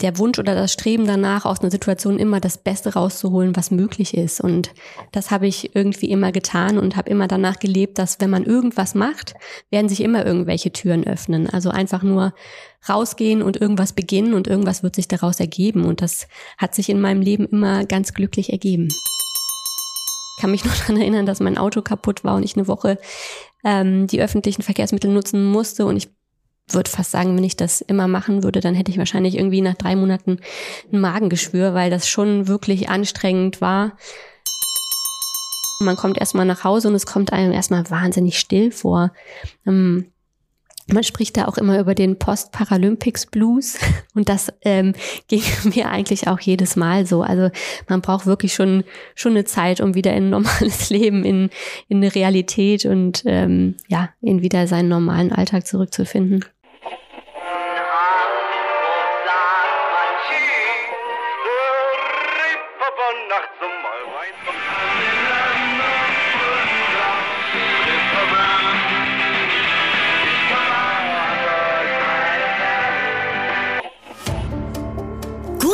der Wunsch oder das Streben danach, aus einer Situation immer das Beste rauszuholen, was möglich ist. Und das habe ich irgendwie immer getan und habe immer danach gelebt, dass wenn man irgendwas macht, werden sich immer irgendwelche Türen öffnen. Also einfach nur rausgehen und irgendwas beginnen und irgendwas wird sich daraus ergeben. Und das hat sich in meinem Leben immer ganz glücklich ergeben. Ich kann mich noch daran erinnern, dass mein Auto kaputt war und ich eine Woche ähm, die öffentlichen Verkehrsmittel nutzen musste und ich würde fast sagen, wenn ich das immer machen würde, dann hätte ich wahrscheinlich irgendwie nach drei Monaten ein Magengeschwür, weil das schon wirklich anstrengend war. Man kommt erstmal nach Hause und es kommt einem erstmal wahnsinnig still vor. Ähm, man spricht da auch immer über den Post-Paralympics Blues und das ähm, ging mir eigentlich auch jedes Mal so. Also man braucht wirklich schon schon eine Zeit, um wieder in ein normales Leben, in, in eine Realität und ähm, ja, in wieder seinen normalen Alltag zurückzufinden.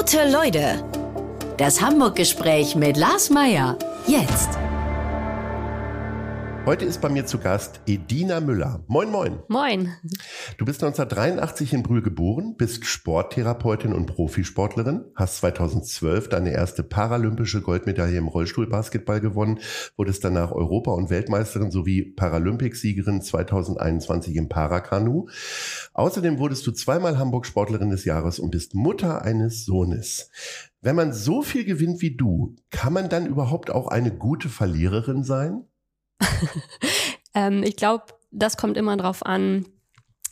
Gute Leute. Das Hamburg-Gespräch mit Lars Meier. Jetzt. Heute ist bei mir zu Gast Edina Müller. Moin, moin. Moin. Du bist 1983 in Brühl geboren, bist Sporttherapeutin und Profisportlerin, hast 2012 deine erste paralympische Goldmedaille im Rollstuhlbasketball gewonnen, wurdest danach Europa- und Weltmeisterin sowie Paralympicsiegerin 2021 im Parakanu. Außerdem wurdest du zweimal Hamburg Sportlerin des Jahres und bist Mutter eines Sohnes. Wenn man so viel gewinnt wie du, kann man dann überhaupt auch eine gute Verliererin sein? ähm, ich glaube, das kommt immer darauf an,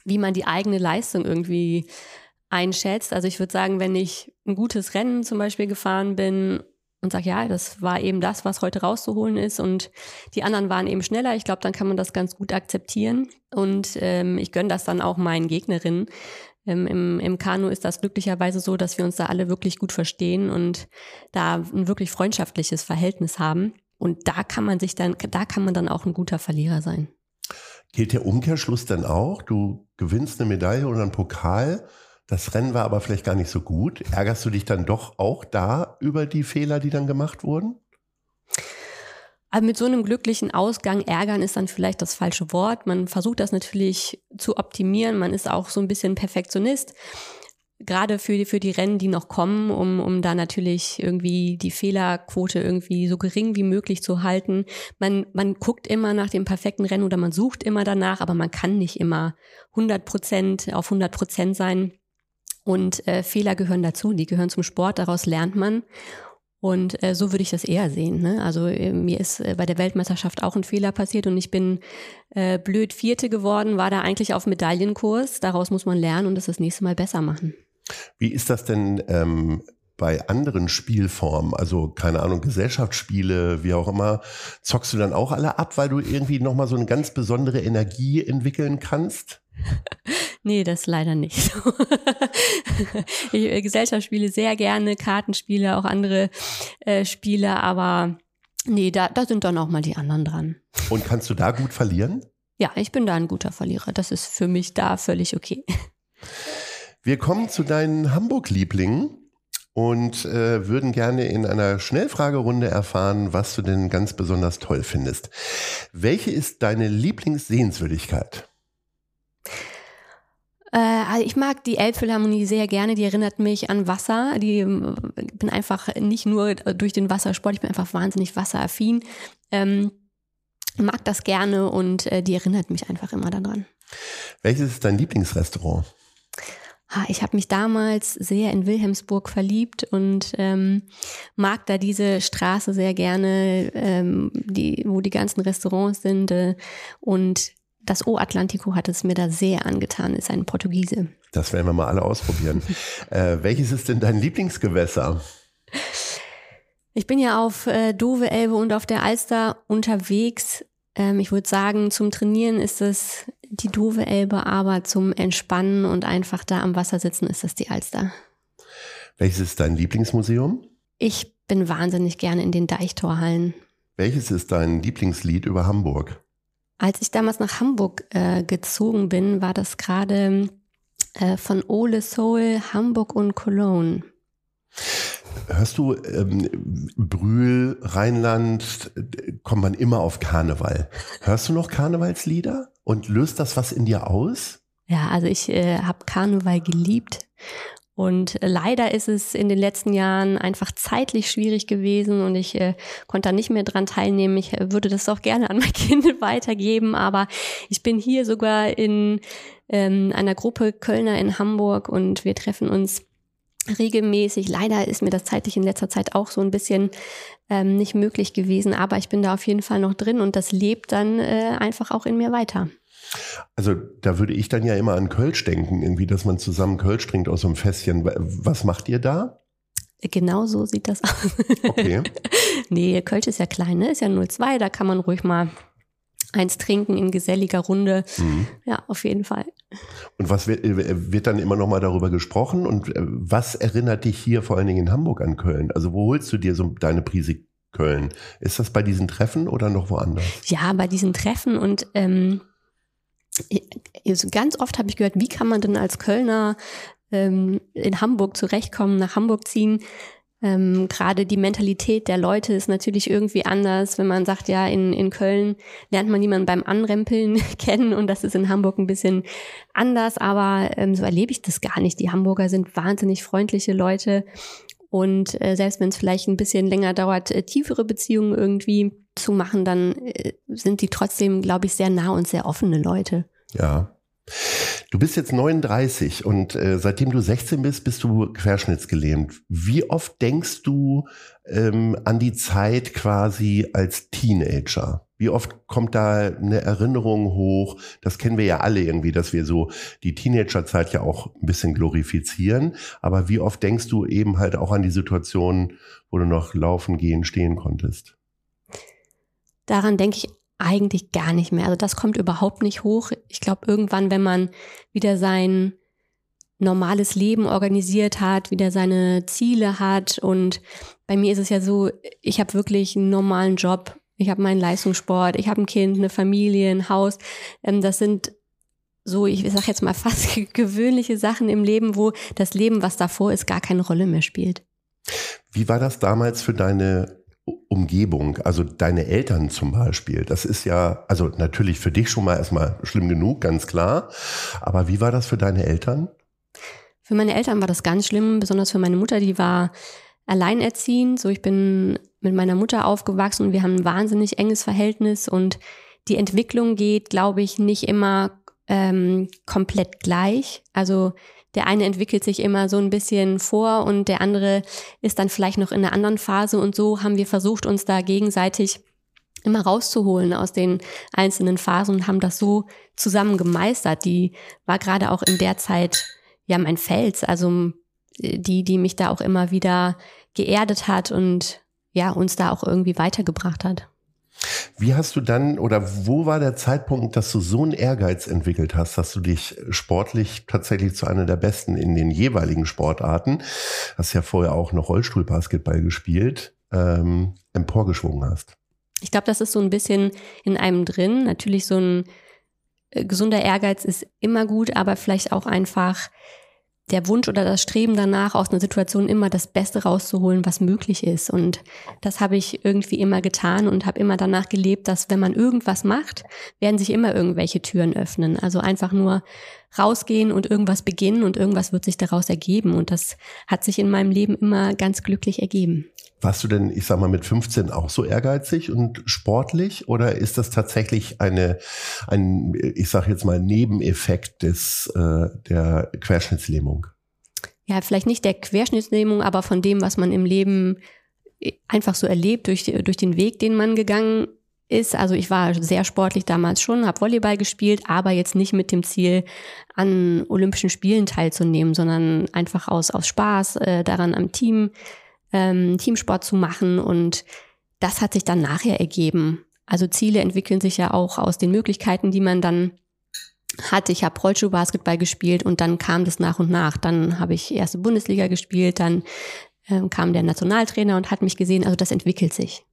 wie man die eigene Leistung irgendwie einschätzt. Also ich würde sagen, wenn ich ein gutes Rennen zum Beispiel gefahren bin und sage, ja, das war eben das, was heute rauszuholen ist und die anderen waren eben schneller, ich glaube, dann kann man das ganz gut akzeptieren und ähm, ich gönne das dann auch meinen Gegnerinnen. Ähm, im, Im Kanu ist das glücklicherweise so, dass wir uns da alle wirklich gut verstehen und da ein wirklich freundschaftliches Verhältnis haben. Und da kann man sich dann, da kann man dann auch ein guter Verlierer sein. Gilt der Umkehrschluss denn auch? Du gewinnst eine Medaille oder einen Pokal, das Rennen war aber vielleicht gar nicht so gut. Ärgerst du dich dann doch auch da über die Fehler, die dann gemacht wurden? Aber mit so einem glücklichen Ausgang ärgern ist dann vielleicht das falsche Wort. Man versucht das natürlich zu optimieren. Man ist auch so ein bisschen Perfektionist gerade für die, für die Rennen, die noch kommen, um, um da natürlich irgendwie die Fehlerquote irgendwie so gering wie möglich zu halten. Man, man guckt immer nach dem perfekten Rennen oder man sucht immer danach, aber man kann nicht immer 100 Prozent auf 100 Prozent sein. Und äh, Fehler gehören dazu, die gehören zum Sport, daraus lernt man. Und äh, so würde ich das eher sehen. Ne? Also äh, mir ist äh, bei der Weltmeisterschaft auch ein Fehler passiert und ich bin äh, blöd Vierte geworden, war da eigentlich auf Medaillenkurs. Daraus muss man lernen und das das nächste Mal besser machen. Wie ist das denn ähm, bei anderen Spielformen, also keine Ahnung, Gesellschaftsspiele, wie auch immer, zockst du dann auch alle ab, weil du irgendwie nochmal so eine ganz besondere Energie entwickeln kannst? nee, das leider nicht. ich äh, Gesellschaftsspiele sehr gerne, Kartenspiele, auch andere äh, Spiele, aber nee, da, da sind dann auch mal die anderen dran. Und kannst du da gut verlieren? Ja, ich bin da ein guter Verlierer. Das ist für mich da völlig okay. Wir kommen zu deinen Hamburg-Lieblingen und äh, würden gerne in einer Schnellfragerunde erfahren, was du denn ganz besonders toll findest. Welche ist deine Lieblingssehenswürdigkeit? Äh, also ich mag die Elbphilharmonie sehr gerne. Die erinnert mich an Wasser. Die bin einfach nicht nur durch den Wassersport, ich bin einfach wahnsinnig wasseraffin. Ähm, mag das gerne und äh, die erinnert mich einfach immer daran. Welches ist dein Lieblingsrestaurant? Ich habe mich damals sehr in Wilhelmsburg verliebt und ähm, mag da diese Straße sehr gerne, ähm, die, wo die ganzen Restaurants sind. Äh, und das O Atlantico hat es mir da sehr angetan, ist ein Portugiese. Das werden wir mal alle ausprobieren. äh, welches ist denn dein Lieblingsgewässer? Ich bin ja auf äh, Dove, Elbe und auf der Alster unterwegs. Ähm, ich würde sagen, zum Trainieren ist es die doofe Elbe, aber zum Entspannen und einfach da am Wasser sitzen ist das die Alster. Welches ist dein Lieblingsmuseum? Ich bin wahnsinnig gerne in den Deichtorhallen. Welches ist dein Lieblingslied über Hamburg? Als ich damals nach Hamburg äh, gezogen bin, war das gerade Äh, von Ole Soul, Hamburg und Cologne. Hörst du ähm, Brühl, Rheinland, kommt man immer auf Karneval. Hörst du noch Karnevalslieder und löst das was in dir aus? Ja, also ich äh, habe Karneval geliebt und leider ist es in den letzten Jahren einfach zeitlich schwierig gewesen und ich äh, konnte da nicht mehr dran teilnehmen. Ich äh, würde das auch gerne an mein Kind weitergeben, aber ich bin hier sogar in ähm, einer Gruppe Kölner in Hamburg und wir treffen uns regelmäßig. Leider ist mir das zeitlich in letzter Zeit auch so ein bisschen ähm, nicht möglich gewesen, aber ich bin da auf jeden Fall noch drin und das lebt dann äh, einfach auch in mir weiter. Also da würde ich dann ja immer an Kölsch denken, irgendwie, dass man zusammen Kölsch trinkt aus so einem Fässchen. Was macht ihr da? Genau so sieht das aus. Okay. nee, Kölsch ist ja klein, ne? Ist ja 0,2, da kann man ruhig mal eins trinken in geselliger Runde. Mhm. Ja, auf jeden Fall. Und was wird, äh, wird dann immer noch mal darüber gesprochen? Und äh, was erinnert dich hier vor allen Dingen in Hamburg an Köln? Also wo holst du dir so deine Prise Köln? Ist das bei diesen Treffen oder noch woanders? Ja, bei diesen Treffen und ähm, ganz oft habe ich gehört, wie kann man denn als Kölner ähm, in Hamburg zurechtkommen, nach Hamburg ziehen? Ähm, Gerade die Mentalität der Leute ist natürlich irgendwie anders, wenn man sagt, ja, in, in Köln lernt man jemanden beim Anrempeln kennen und das ist in Hamburg ein bisschen anders, aber ähm, so erlebe ich das gar nicht. Die Hamburger sind wahnsinnig freundliche Leute und äh, selbst wenn es vielleicht ein bisschen länger dauert, äh, tiefere Beziehungen irgendwie zu machen, dann äh, sind die trotzdem, glaube ich, sehr nah und sehr offene Leute. Ja, Du bist jetzt 39 und äh, seitdem du 16 bist, bist du querschnittsgelähmt. Wie oft denkst du ähm, an die Zeit quasi als Teenager? Wie oft kommt da eine Erinnerung hoch? Das kennen wir ja alle irgendwie, dass wir so die Teenagerzeit ja auch ein bisschen glorifizieren. Aber wie oft denkst du eben halt auch an die Situation, wo du noch laufen, gehen, stehen konntest? Daran denke ich eigentlich gar nicht mehr. Also das kommt überhaupt nicht hoch. Ich glaube, irgendwann, wenn man wieder sein normales Leben organisiert hat, wieder seine Ziele hat und bei mir ist es ja so, ich habe wirklich einen normalen Job. Ich habe meinen Leistungssport, ich habe ein Kind, eine Familie, ein Haus. Ähm, das sind so, ich sag jetzt mal fast gewöhnliche Sachen im Leben, wo das Leben, was davor ist, gar keine Rolle mehr spielt. Wie war das damals für deine Umgebung, also deine Eltern zum Beispiel, das ist ja, also natürlich für dich schon mal erstmal schlimm genug, ganz klar. Aber wie war das für deine Eltern? Für meine Eltern war das ganz schlimm, besonders für meine Mutter, die war alleinerziehend. So, ich bin mit meiner Mutter aufgewachsen und wir haben ein wahnsinnig enges Verhältnis und die Entwicklung geht, glaube ich, nicht immer ähm, komplett gleich. Also der eine entwickelt sich immer so ein bisschen vor und der andere ist dann vielleicht noch in einer anderen Phase und so haben wir versucht, uns da gegenseitig immer rauszuholen aus den einzelnen Phasen und haben das so zusammen gemeistert. Die war gerade auch in der Zeit ja mein Fels, also die, die mich da auch immer wieder geerdet hat und ja, uns da auch irgendwie weitergebracht hat. Wie hast du dann oder wo war der Zeitpunkt, dass du so einen Ehrgeiz entwickelt hast, dass du dich sportlich tatsächlich zu einer der Besten in den jeweiligen Sportarten, hast ja vorher auch noch Rollstuhlbasketball gespielt, ähm, emporgeschwungen hast? Ich glaube, das ist so ein bisschen in einem drin. Natürlich so ein äh, gesunder Ehrgeiz ist immer gut, aber vielleicht auch einfach der Wunsch oder das Streben danach, aus einer Situation immer das Beste rauszuholen, was möglich ist. Und das habe ich irgendwie immer getan und habe immer danach gelebt, dass wenn man irgendwas macht, werden sich immer irgendwelche Türen öffnen. Also einfach nur rausgehen und irgendwas beginnen und irgendwas wird sich daraus ergeben. Und das hat sich in meinem Leben immer ganz glücklich ergeben. Warst du denn, ich sag mal, mit 15 auch so ehrgeizig und sportlich oder ist das tatsächlich eine, ein, ich sag jetzt mal, Nebeneffekt des, äh, der Querschnittslähmung? Ja, vielleicht nicht der Querschnittslähmung, aber von dem, was man im Leben einfach so erlebt, durch, durch den Weg, den man gegangen ist. Also ich war sehr sportlich damals schon, habe Volleyball gespielt, aber jetzt nicht mit dem Ziel, an Olympischen Spielen teilzunehmen, sondern einfach aus, aus Spaß äh, daran am Team ähm, Teamsport zu machen und das hat sich dann nachher ergeben. Also Ziele entwickeln sich ja auch aus den Möglichkeiten, die man dann hatte. Ich habe Rollschuhbasketball gespielt und dann kam das nach und nach. Dann habe ich erste Bundesliga gespielt, dann ähm, kam der Nationaltrainer und hat mich gesehen. Also das entwickelt sich.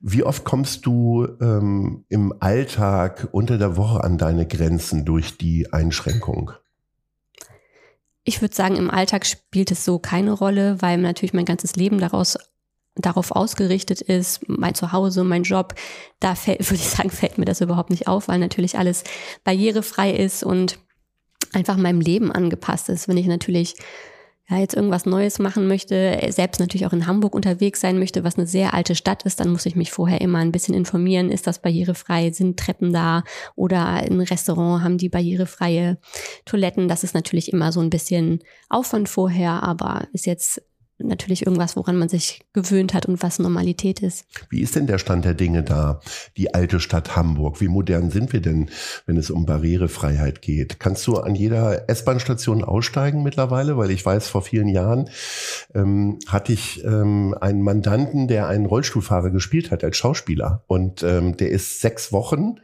Wie oft kommst du ähm, im Alltag unter der Woche an deine Grenzen durch die Einschränkung? Ich würde sagen, im Alltag spielt es so keine Rolle, weil natürlich mein ganzes Leben daraus darauf ausgerichtet ist, mein Zuhause, mein Job, da fällt, würde ich sagen, fällt mir das überhaupt nicht auf, weil natürlich alles barrierefrei ist und einfach meinem Leben angepasst ist. Wenn ich natürlich ja, jetzt irgendwas Neues machen möchte, selbst natürlich auch in Hamburg unterwegs sein möchte, was eine sehr alte Stadt ist, dann muss ich mich vorher immer ein bisschen informieren, ist das barrierefrei, sind Treppen da? Oder ein Restaurant haben die barrierefreie Toiletten. Das ist natürlich immer so ein bisschen Aufwand vorher, aber ist jetzt natürlich irgendwas, woran man sich gewöhnt hat und was Normalität ist. Wie ist denn der Stand der Dinge da, die alte Stadt Hamburg? Wie modern sind wir denn, wenn es um Barrierefreiheit geht? Kannst du an jeder S-Bahn-Station aussteigen mittlerweile? Weil ich weiß, vor vielen Jahren ähm, hatte ich ähm, einen Mandanten, der einen Rollstuhlfahrer gespielt hat als Schauspieler. Und ähm, der ist sechs Wochen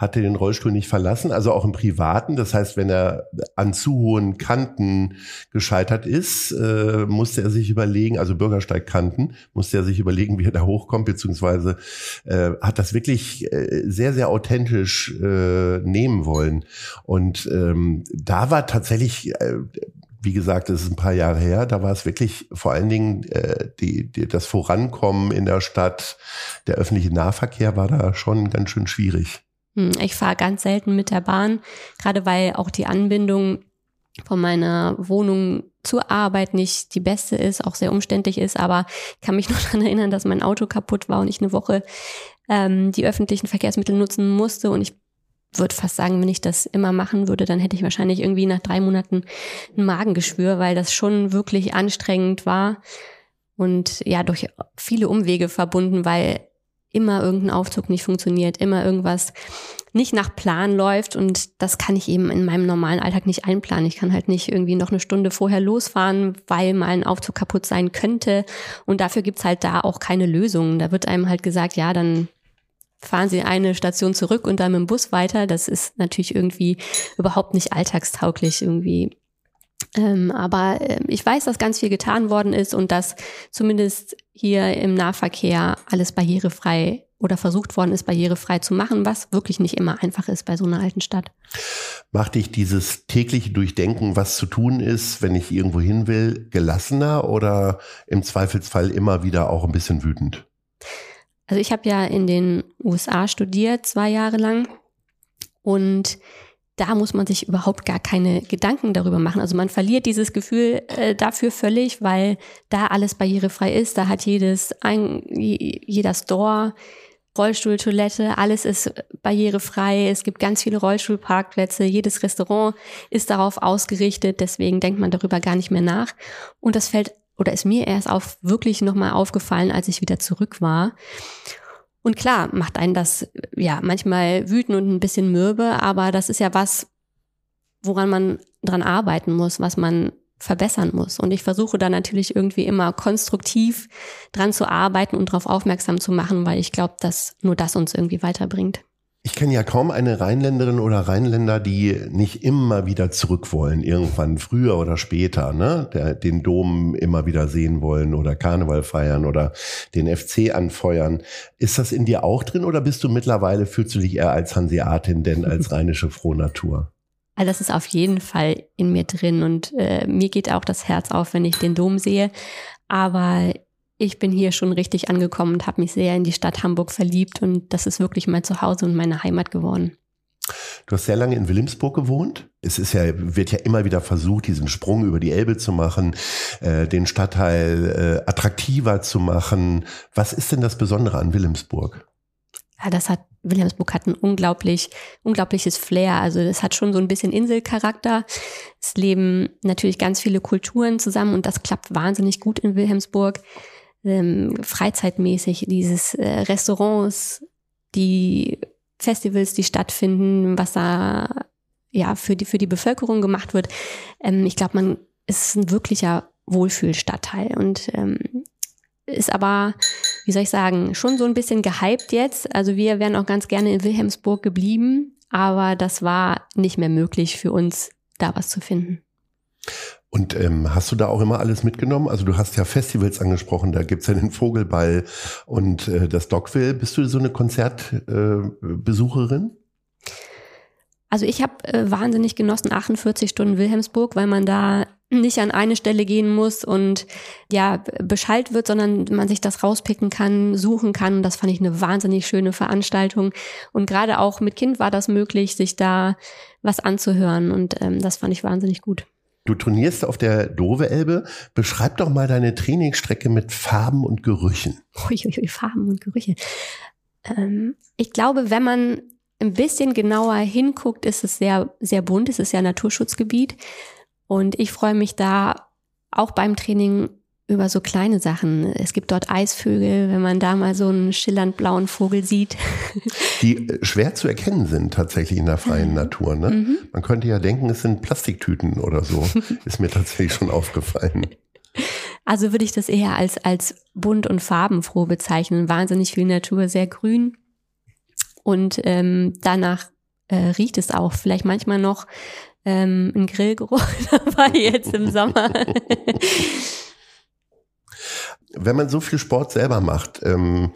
hatte den Rollstuhl nicht verlassen, also auch im Privaten. Das heißt, wenn er an zu hohen Kanten gescheitert ist, äh, musste er sich überlegen, also Bürgersteigkanten, musste er sich überlegen, wie er da hochkommt, beziehungsweise äh, hat das wirklich äh, sehr, sehr authentisch äh, nehmen wollen. Und ähm, da war tatsächlich äh, wie gesagt, es ist ein paar Jahre her, da war es wirklich vor allen Dingen äh, die, die, das Vorankommen in der Stadt, der öffentliche Nahverkehr war da schon ganz schön schwierig. Hm, ich fahre ganz selten mit der Bahn, gerade weil auch die Anbindung von meiner Wohnung zur Arbeit nicht die beste ist, auch sehr umständlich ist, aber ich kann mich nur daran erinnern, dass mein Auto kaputt war und ich eine Woche ähm, die öffentlichen Verkehrsmittel nutzen musste. Und ich würde fast sagen, wenn ich das immer machen würde, dann hätte ich wahrscheinlich irgendwie nach drei Monaten ein Magengeschwür, weil das schon wirklich anstrengend war und ja durch viele Umwege verbunden, weil immer irgendein Aufzug nicht funktioniert, immer irgendwas nicht nach Plan läuft und das kann ich eben in meinem normalen Alltag nicht einplanen. Ich kann halt nicht irgendwie noch eine Stunde vorher losfahren, weil mal ein Aufzug kaputt sein könnte und dafür gibt's halt da auch keine Lösungen. Da wird einem halt gesagt, ja, dann fahren Sie eine Station zurück und dann mit dem Bus weiter. Das ist natürlich irgendwie überhaupt nicht alltagstauglich irgendwie. Ähm, aber äh, ich weiß, dass ganz viel getan worden ist und dass zumindest hier im Nahverkehr alles barrierefrei oder versucht worden ist, barrierefrei zu machen, was wirklich nicht immer einfach ist bei so einer alten Stadt. Macht dich dieses tägliche Durchdenken, was zu tun ist, wenn ich irgendwo hin will, gelassener oder im Zweifelsfall immer wieder auch ein bisschen wütend? Also ich habe ja in den USA studiert, zwei Jahre lang. Und da muss man sich überhaupt gar keine Gedanken darüber machen. Also man verliert dieses Gefühl äh, dafür völlig, weil da alles barrierefrei ist. Da hat jedes ein, jeder Store Rollstuhltoilette, alles ist barrierefrei. Es gibt ganz viele Rollstuhlparkplätze. Jedes Restaurant ist darauf ausgerichtet. Deswegen denkt man darüber gar nicht mehr nach. Und das fällt oder ist mir erst auf wirklich nochmal aufgefallen, als ich wieder zurück war. Und klar macht einen das ja manchmal wütend und ein bisschen mürbe, aber das ist ja was, woran man dran arbeiten muss, was man verbessern muss. Und ich versuche da natürlich irgendwie immer konstruktiv dran zu arbeiten und darauf aufmerksam zu machen, weil ich glaube, dass nur das uns irgendwie weiterbringt. Ich kenne ja kaum eine Rheinländerin oder Rheinländer, die nicht immer wieder zurück wollen, irgendwann früher oder später, ne? Der, den Dom immer wieder sehen wollen oder Karneval feiern oder den FC anfeuern. Ist das in dir auch drin oder bist du mittlerweile, fühlst du dich eher als Hanseatin denn als rheinische Frohnatur? Also das ist auf jeden Fall in mir drin und äh, mir geht auch das Herz auf, wenn ich den Dom sehe. Aber ich bin hier schon richtig angekommen und habe mich sehr in die Stadt Hamburg verliebt und das ist wirklich mein Zuhause und meine Heimat geworden. Du hast sehr lange in Wilhelmsburg gewohnt. Es ist ja, wird ja immer wieder versucht, diesen Sprung über die Elbe zu machen, äh, den Stadtteil äh, attraktiver zu machen. Was ist denn das Besondere an Wilhelmsburg? Ja, das hat, Wilhelmsburg hat ein unglaublich, unglaubliches Flair. Also es hat schon so ein bisschen Inselcharakter. Es leben natürlich ganz viele Kulturen zusammen und das klappt wahnsinnig gut in Wilhelmsburg ähm, freizeitmäßig, dieses äh, Restaurants, die Festivals, die stattfinden, was da ja für die für die Bevölkerung gemacht wird. Ähm, ich glaube, man ist ein wirklicher Wohlfühlstadtteil und ähm, ist aber, wie soll ich sagen, schon so ein bisschen gehypt jetzt. Also wir wären auch ganz gerne in Wilhelmsburg geblieben, aber das war nicht mehr möglich für uns, da was zu finden. Und ähm, hast du da auch immer alles mitgenommen? Also du hast ja Festivals angesprochen, da gibt's ja den Vogelball und äh, das Dogville. Bist du so eine Konzertbesucherin? Äh, Also ich habe äh, wahnsinnig genossen 48 Stunden Wilhelmsburg, weil man da nicht an eine Stelle gehen muss und ja Bescheid wird, sondern man sich das rauspicken kann, suchen kann. Das fand ich eine wahnsinnig schöne Veranstaltung und gerade auch mit Kind war das möglich, sich da was anzuhören und ähm, das fand ich wahnsinnig gut. Du trainierst auf der Dove Elbe. Beschreib doch mal deine Trainingsstrecke mit Farben und Gerüchen. Uiuiui, Farben und Gerüche. Ähm, ich glaube, wenn man ein bisschen genauer hinguckt, ist es sehr, sehr bunt. Es ist ja Naturschutzgebiet. Und ich freue mich da auch beim Training über so kleine Sachen. Es gibt dort Eisvögel, wenn man da mal so einen schillernd blauen Vogel sieht. Die äh, schwer zu erkennen sind tatsächlich in der freien Natur. Ne? Mhm. Man könnte ja denken, es sind Plastiktüten oder so. Ist mir tatsächlich schon aufgefallen. Also würde ich das eher als, als bunt und farbenfroh bezeichnen. Wahnsinnig viel Natur, sehr grün. Und ähm, danach äh, riecht es auch vielleicht manchmal noch ähm, ein Grillgeruch dabei jetzt im Sommer. Wenn man so viel Sport selber macht, ähm,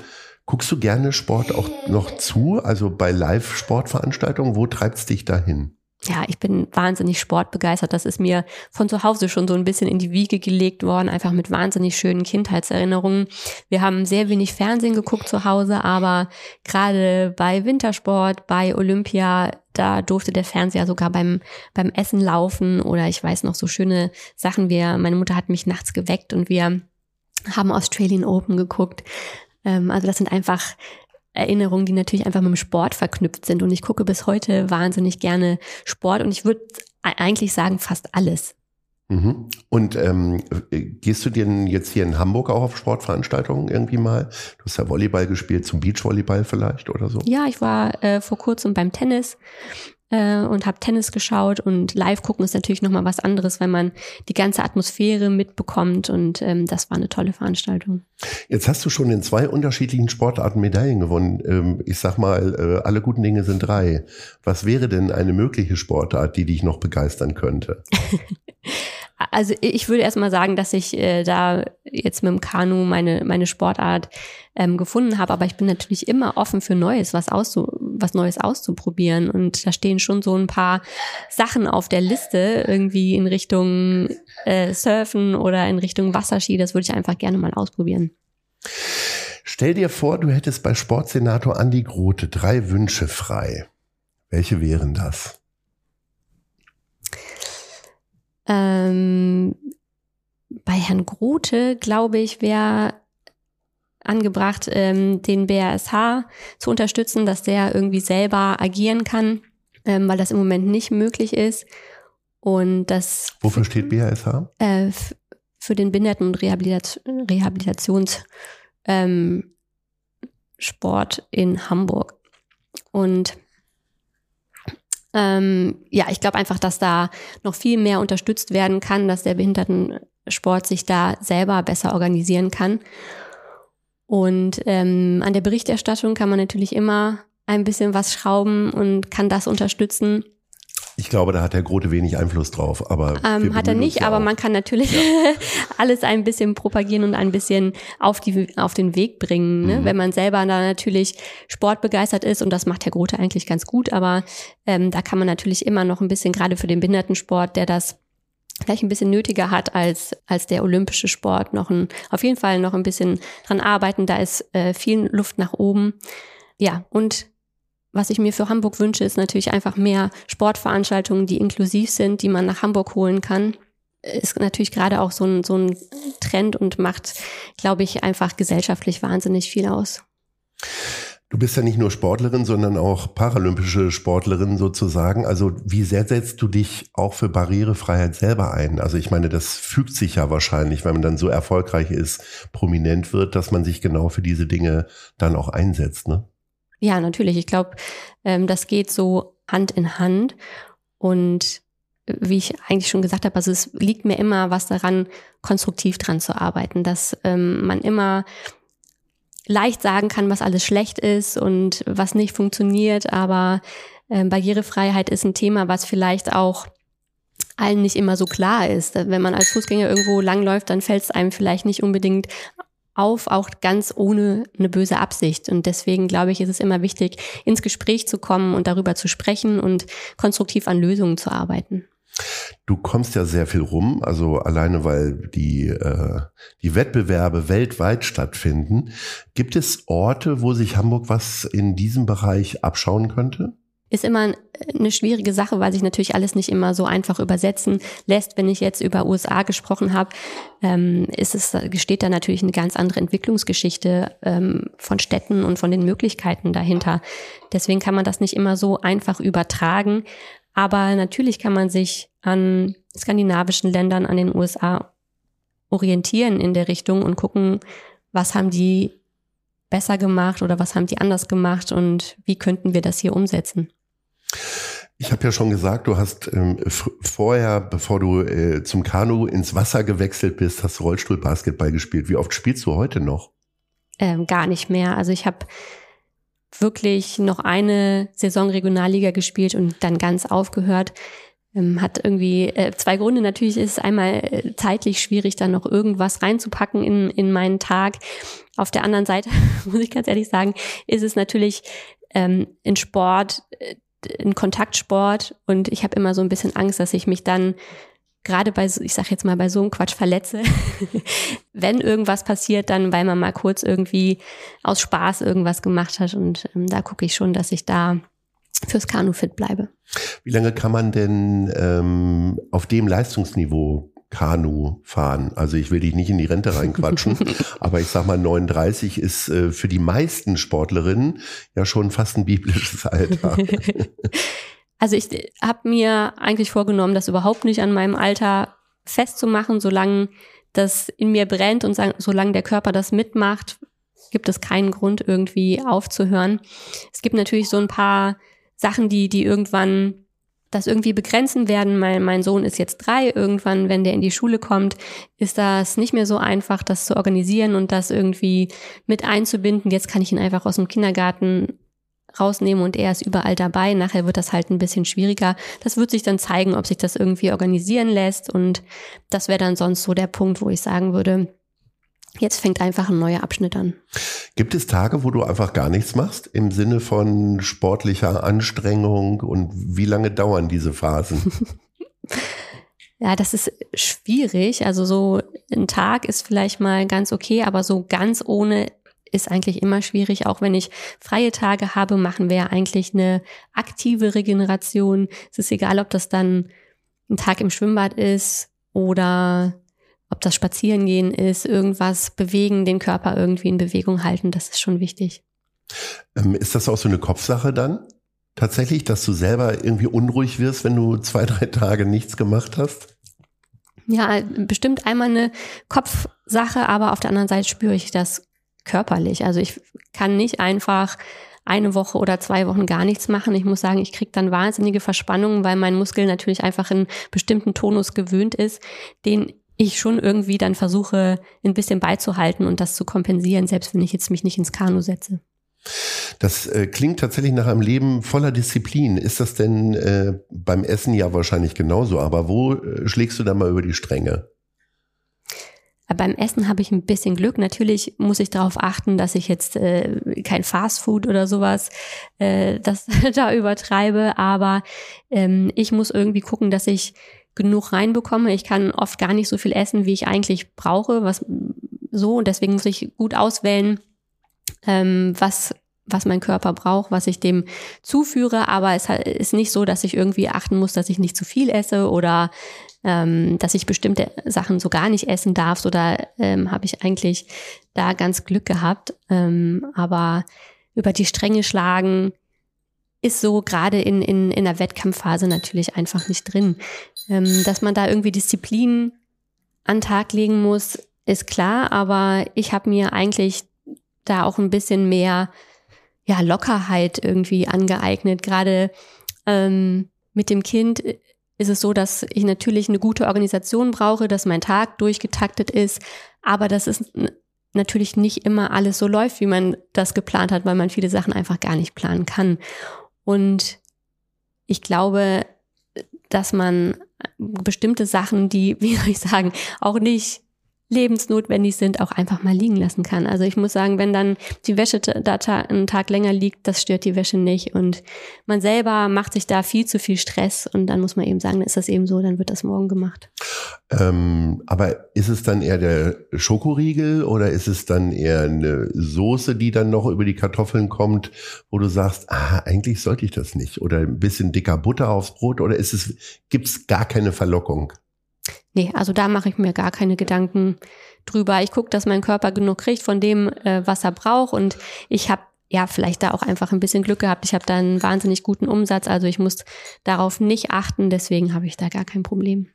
guckst du gerne Sport auch noch zu? Also bei Live-Sportveranstaltungen, wo treibt's dich dahin? ja, ich bin wahnsinnig sportbegeistert. Das ist mir von zu Hause schon so ein bisschen in die Wiege gelegt worden, einfach mit wahnsinnig schönen Kindheitserinnerungen. Wir haben sehr wenig Fernsehen geguckt zu Hause, aber gerade bei Wintersport, bei Olympia, da durfte der Fernseher sogar beim, beim Essen laufen oder ich weiß noch so schöne Sachen. Wir, meine Mutter hat mich nachts geweckt und wir haben Australian Open geguckt. Ähm, also das sind einfach Erinnerungen, die natürlich einfach mit dem Sport verknüpft sind. Und ich gucke bis heute wahnsinnig gerne Sport und ich würde eigentlich sagen, fast alles. Mhm. Und ähm, gehst du denn jetzt hier in Hamburg auch auf Sportveranstaltungen irgendwie mal? Du hast ja Volleyball gespielt, zum Beachvolleyball vielleicht oder so? Ja, ich war äh, vor kurzem beim Tennis äh, und habe Tennis geschaut und live gucken ist natürlich nochmal was anderes, wenn man die ganze Atmosphäre mitbekommt und ähm, das war eine tolle Veranstaltung. Jetzt hast du schon in zwei unterschiedlichen Sportarten Medaillen gewonnen. Ähm, ich sag mal, äh, alle guten Dinge sind drei. Was wäre denn eine mögliche Sportart, die dich noch begeistern könnte? Also ich würde erstmal sagen, dass ich äh, da jetzt mit dem Kanu meine, meine Sportart ähm, gefunden habe, aber ich bin natürlich immer offen für Neues, was, auszu was Neues auszuprobieren. Und da stehen schon so ein paar Sachen auf der Liste, irgendwie in Richtung äh, Surfen oder in Richtung Wasserski. Das würde ich einfach gerne mal ausprobieren. Stell dir vor, du hättest bei Sportsenator Andi Grote drei Wünsche frei. Welche wären das? Ähm, bei Herrn Grote, glaube ich, wäre angebracht, ähm, den BRSH zu unterstützen, dass der irgendwie selber agieren kann, ähm, weil das im Moment nicht möglich ist. Und das. Wofür steht BRSH? Äh, für den Behinderten- und Rehabilitat Rehabilitationssport ähm, in Hamburg. Und ähm, ja, ich glaube einfach, dass da noch viel mehr unterstützt werden kann, dass der Behindertensport sich da selber besser organisieren kann. Und ähm, an der Berichterstattung kann man natürlich immer ein bisschen was schrauben und kann das unterstützen. Ich glaube, da hat Herr Grote wenig Einfluss drauf, aber ähm, hat er nicht, aber auch. man kann natürlich ja. alles ein bisschen propagieren und ein bisschen auf die auf den Weg bringen, ne? Mhm. wenn man selber da natürlich sportbegeistert ist und das macht Herr Grote eigentlich ganz gut, aber ähm, da kann man natürlich immer noch ein bisschen gerade für den Behindertensport, der das vielleicht ein bisschen nötiger hat als als der olympische Sport noch ein auf jeden Fall noch ein bisschen dran arbeiten, da ist äh, viel Luft nach oben. Ja, und was ich mir für Hamburg wünsche, ist natürlich einfach mehr Sportveranstaltungen, die inklusiv sind, die man nach Hamburg holen kann. Ist natürlich gerade auch so ein, so ein Trend und macht, glaube ich, einfach gesellschaftlich wahnsinnig viel aus. Du bist ja nicht nur Sportlerin, sondern auch paralympische Sportlerin sozusagen. Also wie sehr setzt du dich auch für Barrierefreiheit selber ein? Also ich meine, das fügt sich ja wahrscheinlich, wenn man dann so erfolgreich ist, prominent wird, dass man sich genau für diese Dinge dann auch einsetzt, ne? Ja, natürlich. Ich glaube, ähm, das geht so Hand in Hand. Und wie ich eigentlich schon gesagt habe, also es liegt mir immer was daran, konstruktiv dran zu arbeiten, dass ähm, man immer leicht sagen kann, was alles schlecht ist und was nicht funktioniert, aber ähm, Barrierefreiheit ist ein Thema, was vielleicht auch allen nicht immer so klar ist. Wenn man als Fußgänger irgendwo langläuft, dann fällt es einem vielleicht nicht unbedingt auf, auch ganz ohne eine böse Absicht. Und deswegen glaube ich, ist es immer wichtig, ins Gespräch zu kommen und darüber zu sprechen und konstruktiv an Lösungen zu arbeiten. Du kommst ja sehr viel rum, also alleine weil die, äh, die Wettbewerbe weltweit stattfinden. Gibt es Orte, wo sich Hamburg was in diesem Bereich abschauen könnte? ist immer eine schwierige Sache, weil sich natürlich alles nicht immer so einfach übersetzen lässt. Wenn ich jetzt über USA gesprochen habe, ähm, ist es, gesteht da natürlich eine ganz andere Entwicklungsgeschichte ähm, von Städten und von den Möglichkeiten dahinter. Deswegen kann man das nicht immer so einfach übertragen. Aber natürlich kann man sich an skandinavischen Ländern, an den USA orientieren in der Richtung und gucken, was haben die besser gemacht oder was haben die anders gemacht und wie könnten wir das hier umsetzen? Ich habe ja schon gesagt, du hast ähm, vorher, bevor du äh, zum Kanu ins Wasser gewechselt bist, hast Rollstuhlbasketball gespielt. Wie oft spielst du heute noch? Ähm, gar nicht mehr. Also ich habe wirklich noch eine Saison Regionalliga gespielt und dann ganz aufgehört. Ähm, hat irgendwie äh, zwei Gründe. Natürlich ist es einmal äh, zeitlich schwierig, dann noch irgendwas reinzupacken in, in meinen Tag. Auf der anderen Seite, muss ich ganz ehrlich sagen, ist es natürlich ähm, in Sport, äh, in Kontaktsport und ich habe immer so ein bisschen Angst, dass ich mich dann gerade bei, so, ich sag jetzt mal, bei so einem Quatsch verletze. Wenn irgendwas passiert, dann weil man mal kurz irgendwie aus Spaß irgendwas gemacht hat und ähm, da gucke ich schon, dass ich da fürs Kanu fit bleibe. Wie lange kann man denn ähm, auf dem Leistungsniveau Kanu fahren? Also ich will dich nicht in die Rente reinquatschen, aber ich sag mal 39 ist äh, für die meisten Sportlerinnen ja schon fast ein biblisches Alter. also ich habe mir eigentlich vorgenommen, das überhaupt nicht an meinem Alter festzumachen, solange das in mir brennt und solange der Körper das mitmacht, gibt es keinen Grund irgendwie aufzuhören. Es gibt natürlich so ein paar Sachen, die, die irgendwann das irgendwie begrenzen werden. Mein, mein Sohn ist jetzt drei. Irgendwann, wenn der in die Schule kommt, ist das nicht mehr so einfach, das zu organisieren und das irgendwie mit einzubinden. Jetzt kann ich ihn einfach aus dem Kindergarten rausnehmen und er ist überall dabei. Nachher wird das halt ein bisschen schwieriger. Das wird sich dann zeigen, ob sich das irgendwie organisieren lässt. Und das wäre dann sonst so der Punkt, wo ich sagen würde, Jetzt fängt einfach ein neuer Abschnitt an. Gibt es Tage, wo du einfach gar nichts machst im Sinne von sportlicher Anstrengung und wie lange dauern diese Phasen? ja, das ist schwierig. Also so ein Tag ist vielleicht mal ganz okay, aber so ganz ohne ist eigentlich immer schwierig. Auch wenn ich freie Tage habe, machen wir ja eigentlich eine aktive Regeneration. Es ist egal, ob das dann ein Tag im Schwimmbad ist oder ob das Spazierengehen ist, irgendwas bewegen, den Körper irgendwie in Bewegung halten, das ist schon wichtig. Ähm, ist das auch so eine Kopfsache dann? Tatsächlich, dass du selber irgendwie unruhig wirst, wenn du zwei, drei Tage nichts gemacht hast? Ja, bestimmt einmal eine Kopfsache, aber auf der anderen Seite spüre ich das körperlich. Also ich kann nicht einfach eine Woche oder zwei Wochen gar nichts machen. Ich muss sagen, ich kriege dann wahnsinnige Verspannungen, weil mein Muskel natürlich einfach einen bestimmten Tonus gewöhnt ist, den ich schon irgendwie dann versuche, ein bisschen beizuhalten und das zu kompensieren, selbst wenn ich jetzt mich nicht ins Kanu setze. Das äh, klingt tatsächlich nach einem Leben voller Disziplin. Ist das denn äh, beim Essen ja wahrscheinlich genauso? Aber wo äh, schlägst du da mal über die Stränge? Beim Essen habe ich ein bisschen Glück. Natürlich muss ich darauf achten, dass ich jetzt äh, kein Fastfood oder sowas äh, das da übertreibe. Aber ähm, ich muss irgendwie gucken, dass ich genug reinbekomme. Ich kann oft gar nicht so viel essen, wie ich eigentlich brauche, was so und deswegen muss ich gut auswählen, ähm, was was mein Körper braucht, was ich dem zuführe. Aber es ist nicht so, dass ich irgendwie achten muss, dass ich nicht zu viel esse oder ähm, dass ich bestimmte Sachen so gar nicht essen darf. Oder ähm, habe ich eigentlich da ganz Glück gehabt. Ähm, aber über die Stränge schlagen ist so gerade in, in, in der Wettkampfphase natürlich einfach nicht drin. Ähm, dass man da irgendwie Disziplin an Tag legen muss, ist klar, aber ich habe mir eigentlich da auch ein bisschen mehr ja, Lockerheit irgendwie angeeignet. Gerade ähm, mit dem Kind ist es so, dass ich natürlich eine gute Organisation brauche, dass mein Tag durchgetaktet ist, aber dass es natürlich nicht immer alles so läuft, wie man das geplant hat, weil man viele Sachen einfach gar nicht planen kann. Und ich glaube, dass man bestimmte Sachen, die, wie soll ich sagen, auch nicht lebensnotwendig sind, auch einfach mal liegen lassen kann. Also ich muss sagen, wenn dann die Wäsche da einen Tag länger liegt, das stört die Wäsche nicht. Und man selber macht sich da viel zu viel Stress und dann muss man eben sagen, dann ist das eben so, dann wird das morgen gemacht. Ähm, aber ist es dann eher der Schokoriegel oder ist es dann eher eine Soße, die dann noch über die Kartoffeln kommt, wo du sagst, ah, eigentlich sollte ich das nicht? Oder ein bisschen dicker Butter aufs Brot oder ist es, gibt's gar keine Verlockung? Nee, also da mache ich mir gar keine Gedanken drüber. Ich gucke, dass mein Körper genug kriegt von dem, äh, was er braucht. Und ich habe ja vielleicht da auch einfach ein bisschen Glück gehabt. Ich habe da einen wahnsinnig guten Umsatz. Also ich muss darauf nicht achten. Deswegen habe ich da gar kein Problem.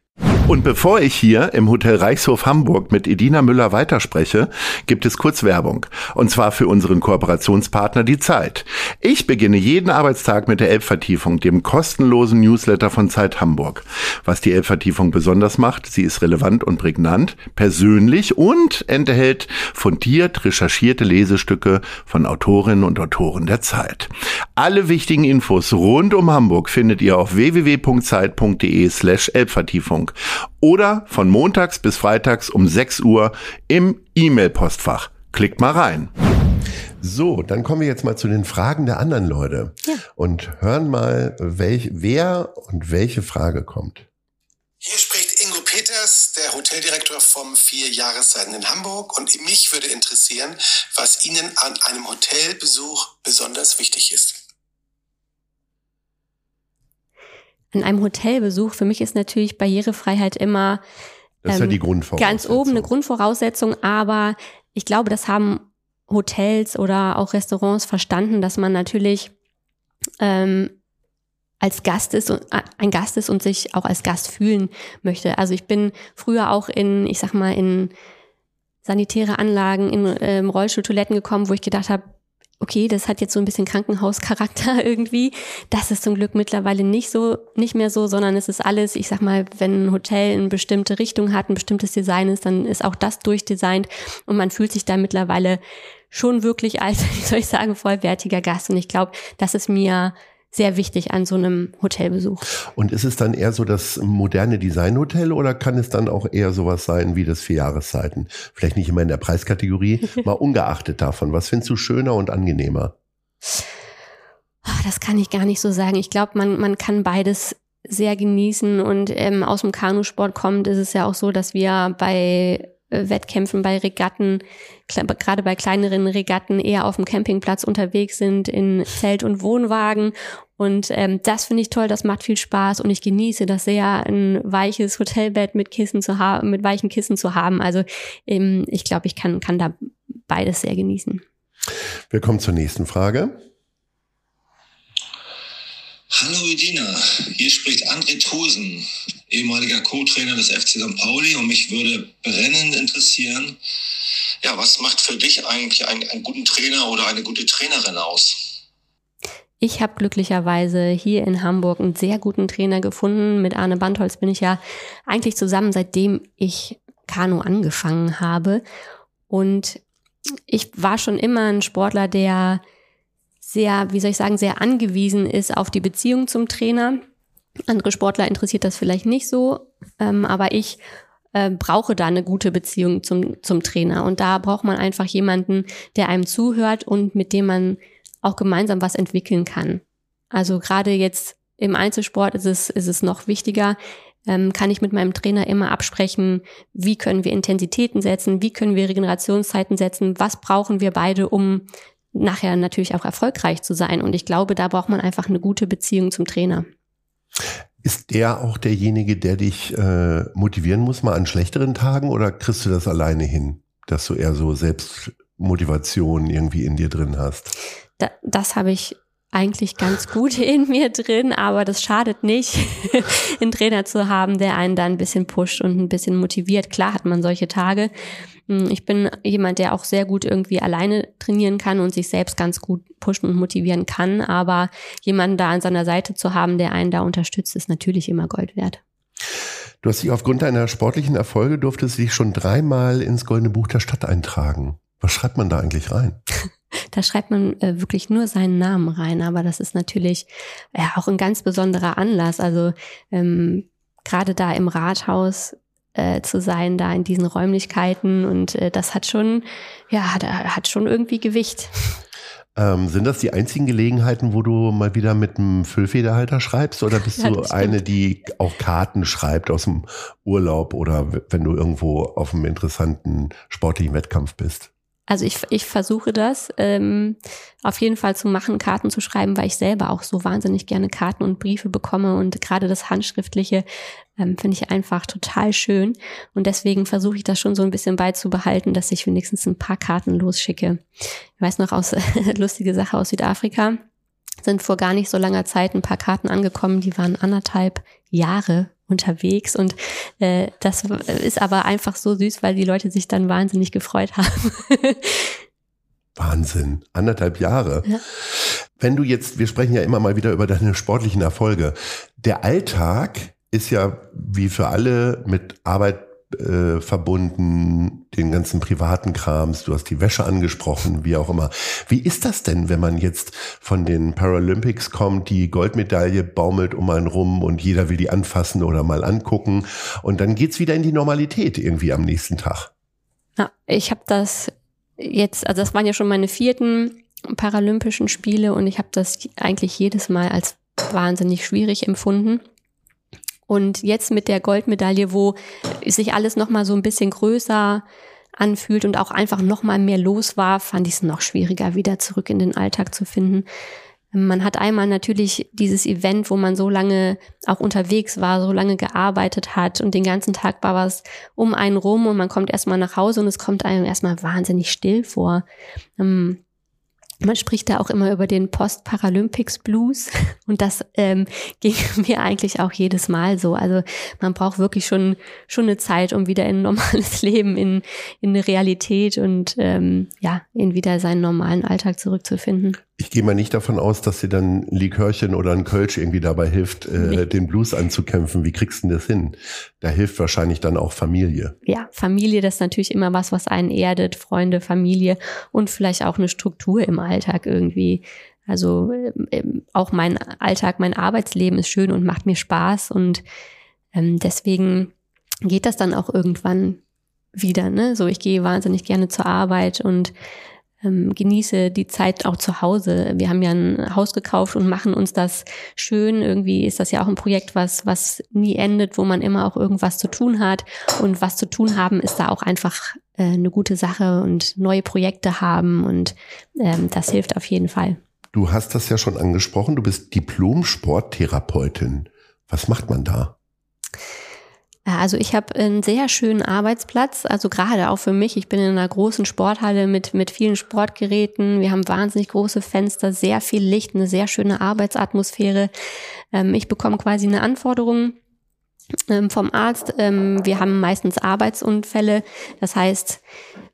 Und bevor ich hier im Hotel Reichshof Hamburg mit Edina Müller weiterspreche, gibt es kurz Werbung. Und zwar für unseren Kooperationspartner Die Zeit. Ich beginne jeden Arbeitstag mit der Elbvertiefung, dem kostenlosen Newsletter von Zeit Hamburg. Was die Elbvertiefung besonders macht, sie ist relevant und prägnant, persönlich und enthält fundiert recherchierte Lesestücke von Autorinnen und Autoren der Zeit. Alle wichtigen Infos rund um Hamburg findet ihr auf www.zeit.de slash Elbvertiefung oder von montags bis freitags um 6 Uhr im E-Mail-Postfach. Klickt mal rein. So, dann kommen wir jetzt mal zu den Fragen der anderen Leute ja. und hören mal, welch, wer und welche Frage kommt. Hier spricht Ingo Peters, der Hoteldirektor vom Vier Jahreszeiten in Hamburg. Und mich würde interessieren, was Ihnen an einem Hotelbesuch besonders wichtig ist. In einem Hotelbesuch, für mich ist natürlich Barrierefreiheit immer das ist ja ähm, die Grundvoraussetzung. ganz oben eine Grundvoraussetzung, aber ich glaube, das haben Hotels oder auch Restaurants verstanden, dass man natürlich ähm, als Gast ist und äh, ein Gast ist und sich auch als Gast fühlen möchte. Also ich bin früher auch in, ich sag mal, in sanitäre Anlagen, in ähm, Rollstuhltoiletten gekommen, wo ich gedacht habe, okay, das hat jetzt so ein bisschen Krankenhauscharakter irgendwie. Das ist zum Glück mittlerweile nicht so, nicht mehr so, sondern es ist alles, ich sag mal, wenn ein Hotel eine bestimmte Richtung hat, ein bestimmtes Design ist, dann ist auch das durchdesignt und man fühlt sich da mittlerweile schon wirklich als, wie soll ich sagen, vollwertiger Gast. Und ich glaube, das ist mir sehr wichtig an so einem Hotelbesuch. Und ist es dann eher so das moderne Designhotel oder kann es dann auch eher sowas sein wie das Vier Jahreszeiten? Vielleicht nicht immer in der Preiskategorie, mal ungeachtet davon. Was findest du schöner und angenehmer? Ah, das kann ich gar nicht so sagen. Ich glaube, man, man kann beides sehr genießen und ähm, aus dem Kanusport kommt, ist es ja auch so, dass wir bei Wettkämpfen, bei Regatten, gerade bei kleineren Regatten eher auf dem Campingplatz unterwegs sind, in Zelt und Wohnwagen. Und ähm, das finde ich toll, das macht viel Spaß und ich genieße das sehr, ein weiches Hotelbett mit Kissen zu haben, mit weichen Kissen zu haben. Also ähm, ich glaube, ich kann, kann da beides sehr genießen. Wir kommen zur nächsten Frage. Hallo Edina, hier spricht André Thusen, ehemaliger Co-Trainer des FC St. Pauli und mich würde brennend interessieren, ja, was macht für dich eigentlich einen, einen guten Trainer oder eine gute Trainerin aus? Ich habe glücklicherweise hier in Hamburg einen sehr guten Trainer gefunden. Mit Arne Bandholz bin ich ja eigentlich zusammen, seitdem ich Kanu angefangen habe. Und ich war schon immer ein Sportler, der sehr, wie soll ich sagen, sehr angewiesen ist auf die Beziehung zum Trainer. Andere Sportler interessiert das vielleicht nicht so, ähm, aber ich äh, brauche da eine gute Beziehung zum, zum Trainer. Und da braucht man einfach jemanden, der einem zuhört und mit dem man auch gemeinsam was entwickeln kann. Also gerade jetzt im Einzelsport ist es, ist es noch wichtiger, ähm, kann ich mit meinem Trainer immer absprechen, wie können wir Intensitäten setzen, wie können wir Regenerationszeiten setzen, was brauchen wir beide, um nachher natürlich auch erfolgreich zu sein. Und ich glaube, da braucht man einfach eine gute Beziehung zum Trainer. Ist der auch derjenige, der dich äh, motivieren muss, mal an schlechteren Tagen oder kriegst du das alleine hin, dass du eher so Selbstmotivation irgendwie in dir drin hast? Da, das habe ich eigentlich ganz gut in mir drin, aber das schadet nicht, einen Trainer zu haben, der einen da ein bisschen pusht und ein bisschen motiviert. Klar hat man solche Tage. Hm, ich bin jemand, der auch sehr gut irgendwie alleine trainieren kann und sich selbst ganz gut pushen und motivieren kann, aber jemanden da an seiner Seite zu haben, der einen da unterstützt, ist natürlich immer Gold wert. Du hast dich aufgrund deiner sportlichen Erfolge durftest dich schon dreimal ins Goldene Buch der Stadt eintragen. Was schreibt man da eigentlich rein? Da schreibt man äh, wirklich nur seinen Namen rein, aber das ist natürlich ja auch ein ganz besonderer Anlass. Also ähm, gerade da im Rathaus äh, zu sein, da in diesen Räumlichkeiten. Und äh, das hat schon, ja, hat, hat schon irgendwie Gewicht. Ähm, sind das die einzigen Gelegenheiten, wo du mal wieder mit einem Füllfederhalter schreibst? Oder bist ja, du eine, die auch Karten schreibt aus dem Urlaub oder wenn du irgendwo auf einem interessanten sportlichen Wettkampf bist? Also ich, ich versuche das ähm, auf jeden Fall zu machen, Karten zu schreiben, weil ich selber auch so wahnsinnig gerne Karten und Briefe bekomme. Und gerade das Handschriftliche ähm, finde ich einfach total schön. Und deswegen versuche ich das schon so ein bisschen beizubehalten, dass ich wenigstens ein paar Karten losschicke. Ich weiß noch aus lustige Sache aus Südafrika. Sind vor gar nicht so langer Zeit ein paar Karten angekommen, die waren anderthalb Jahre unterwegs und äh, das ist aber einfach so süß, weil die Leute sich dann wahnsinnig gefreut haben. Wahnsinn, anderthalb Jahre. Ja. Wenn du jetzt, wir sprechen ja immer mal wieder über deine sportlichen Erfolge. Der Alltag ist ja wie für alle mit Arbeit äh, verbunden, den ganzen privaten Krams, du hast die Wäsche angesprochen, wie auch immer. Wie ist das denn, wenn man jetzt von den Paralympics kommt, die Goldmedaille baumelt um einen rum und jeder will die anfassen oder mal angucken und dann geht's wieder in die Normalität irgendwie am nächsten Tag? Ja, ich habe das jetzt, also das waren ja schon meine vierten Paralympischen Spiele und ich habe das eigentlich jedes Mal als wahnsinnig schwierig empfunden. Und jetzt mit der Goldmedaille, wo sich alles nochmal so ein bisschen größer anfühlt und auch einfach nochmal mehr los war, fand ich es noch schwieriger, wieder zurück in den Alltag zu finden. Man hat einmal natürlich dieses Event, wo man so lange auch unterwegs war, so lange gearbeitet hat und den ganzen Tag war was um einen rum und man kommt erstmal nach Hause und es kommt einem erstmal wahnsinnig still vor. Ähm, man spricht da auch immer über den Post-Paralympics Blues und das ähm, ging mir eigentlich auch jedes Mal so. Also man braucht wirklich schon schon eine Zeit, um wieder in ein normales Leben, in, in eine Realität und ähm, ja, in wieder seinen normalen Alltag zurückzufinden. Ich gehe mal nicht davon aus, dass dir dann Likörchen oder ein Kölsch irgendwie dabei hilft, äh, nee. den Blues anzukämpfen. Wie kriegst du denn das hin? Da hilft wahrscheinlich dann auch Familie. Ja, Familie, das ist natürlich immer was, was einen erdet. Freunde, Familie und vielleicht auch eine Struktur im Alltag irgendwie. Also äh, auch mein Alltag, mein Arbeitsleben ist schön und macht mir Spaß und ähm, deswegen geht das dann auch irgendwann wieder. Ne? So, ich gehe wahnsinnig gerne zur Arbeit und ähm, genieße die Zeit auch zu Hause. Wir haben ja ein Haus gekauft und machen uns das schön. Irgendwie ist das ja auch ein Projekt, was, was nie endet, wo man immer auch irgendwas zu tun hat. Und was zu tun haben, ist da auch einfach äh, eine gute Sache und neue Projekte haben. Und ähm, das hilft auf jeden Fall. Du hast das ja schon angesprochen. Du bist Diplom-Sporttherapeutin. Was macht man da? Also ich habe einen sehr schönen Arbeitsplatz, also gerade auch für mich. Ich bin in einer großen Sporthalle mit, mit vielen Sportgeräten. Wir haben wahnsinnig große Fenster, sehr viel Licht, eine sehr schöne Arbeitsatmosphäre. Ähm, ich bekomme quasi eine Anforderung ähm, vom Arzt. Ähm, wir haben meistens Arbeitsunfälle. Das heißt,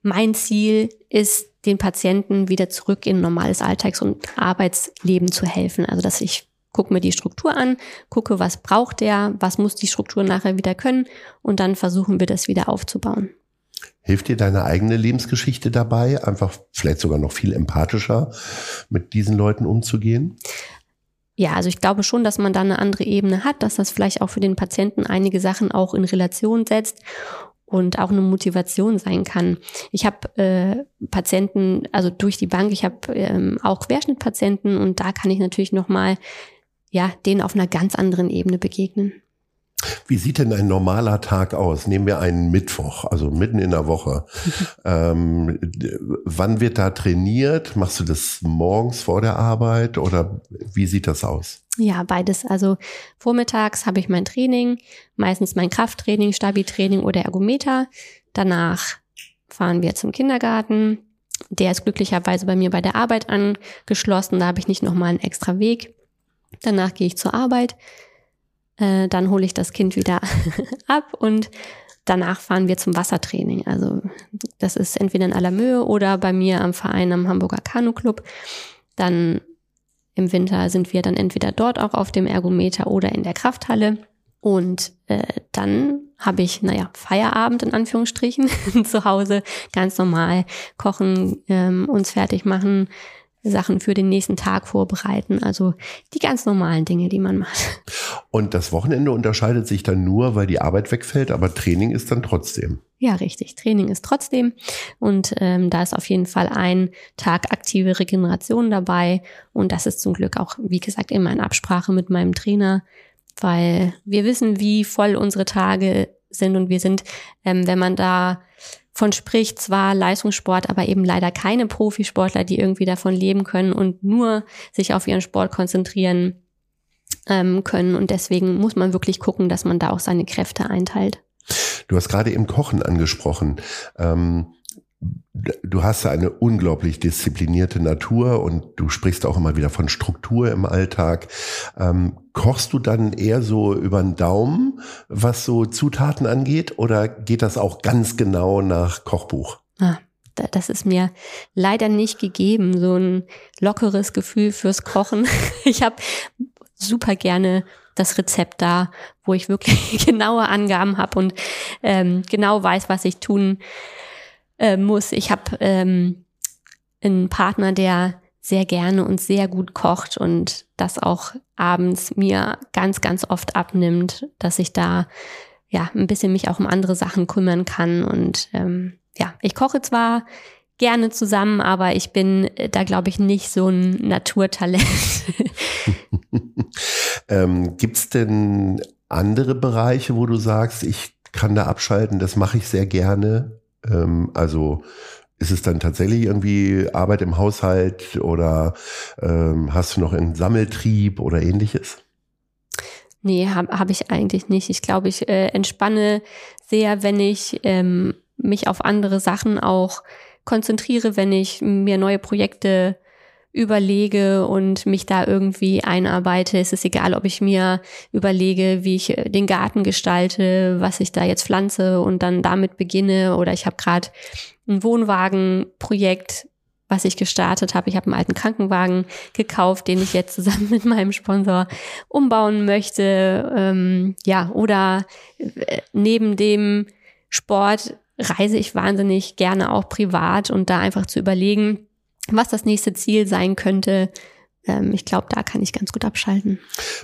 mein Ziel ist, den Patienten wieder zurück in normales Alltags- und Arbeitsleben zu helfen. Also dass ich gucke mir die Struktur an, gucke, was braucht der, was muss die Struktur nachher wieder können und dann versuchen wir das wieder aufzubauen. Hilft dir deine eigene Lebensgeschichte dabei, einfach vielleicht sogar noch viel empathischer mit diesen Leuten umzugehen? Ja, also ich glaube schon, dass man da eine andere Ebene hat, dass das vielleicht auch für den Patienten einige Sachen auch in Relation setzt und auch eine Motivation sein kann. Ich habe äh, Patienten, also durch die Bank, ich habe ähm, auch Querschnittpatienten und da kann ich natürlich noch mal ja, denen auf einer ganz anderen Ebene begegnen. Wie sieht denn ein normaler Tag aus? Nehmen wir einen Mittwoch, also mitten in der Woche. ähm, wann wird da trainiert? Machst du das morgens vor der Arbeit oder wie sieht das aus? Ja, beides. Also vormittags habe ich mein Training, meistens mein Krafttraining, Stabi-Training oder Ergometer. Danach fahren wir zum Kindergarten. Der ist glücklicherweise bei mir bei der Arbeit angeschlossen. Da habe ich nicht nochmal einen extra Weg. Danach gehe ich zur Arbeit, äh, dann hole ich das Kind wieder ab und danach fahren wir zum Wassertraining. Also das ist entweder in Alamöhe oder bei mir am Verein am Hamburger Kanu Club. Dann im Winter sind wir dann entweder dort auch auf dem Ergometer oder in der Krafthalle. Und äh, dann habe ich, naja, Feierabend in Anführungsstrichen zu Hause, ganz normal kochen, ähm, uns fertig machen, Sachen für den nächsten Tag vorbereiten. Also die ganz normalen Dinge, die man macht. Und das Wochenende unterscheidet sich dann nur, weil die Arbeit wegfällt, aber Training ist dann trotzdem. Ja, richtig. Training ist trotzdem. Und ähm, da ist auf jeden Fall ein Tag aktive Regeneration dabei. Und das ist zum Glück auch, wie gesagt, immer in Absprache mit meinem Trainer, weil wir wissen, wie voll unsere Tage sind. Und wir sind, ähm, wenn man da von spricht, zwar Leistungssport, aber eben leider keine Profisportler, die irgendwie davon leben können und nur sich auf ihren Sport konzentrieren ähm, können. Und deswegen muss man wirklich gucken, dass man da auch seine Kräfte einteilt. Du hast gerade eben Kochen angesprochen. Ähm, du hast eine unglaublich disziplinierte Natur und du sprichst auch immer wieder von Struktur im Alltag. Ähm, kochst du dann eher so über den Daumen, was so Zutaten angeht, oder geht das auch ganz genau nach Kochbuch? Ah, das ist mir leider nicht gegeben, so ein lockeres Gefühl fürs Kochen. Ich habe super gerne das Rezept da, wo ich wirklich genaue Angaben habe und ähm, genau weiß, was ich tun äh, muss. Ich habe ähm, einen Partner, der sehr gerne und sehr gut kocht und das auch abends mir ganz, ganz oft abnimmt, dass ich da ja ein bisschen mich auch um andere Sachen kümmern kann. Und ähm, ja, ich koche zwar gerne zusammen, aber ich bin da, glaube ich, nicht so ein Naturtalent. ähm, Gibt es denn andere Bereiche, wo du sagst, ich kann da abschalten, das mache ich sehr gerne? Ähm, also ist es dann tatsächlich irgendwie Arbeit im Haushalt oder ähm, hast du noch einen Sammeltrieb oder ähnliches? Nee, habe hab ich eigentlich nicht. Ich glaube, ich äh, entspanne sehr, wenn ich ähm, mich auf andere Sachen auch konzentriere, wenn ich mir neue Projekte überlege und mich da irgendwie einarbeite. Es ist egal, ob ich mir überlege, wie ich äh, den Garten gestalte, was ich da jetzt pflanze und dann damit beginne. Oder ich habe gerade ein Wohnwagenprojekt, was ich gestartet habe. Ich habe einen alten Krankenwagen gekauft, den ich jetzt zusammen mit meinem Sponsor umbauen möchte. Ähm, ja, oder äh, neben dem Sport reise ich wahnsinnig gerne auch privat und da einfach zu überlegen, was das nächste Ziel sein könnte. Ähm, ich glaube, da kann ich ganz gut abschalten.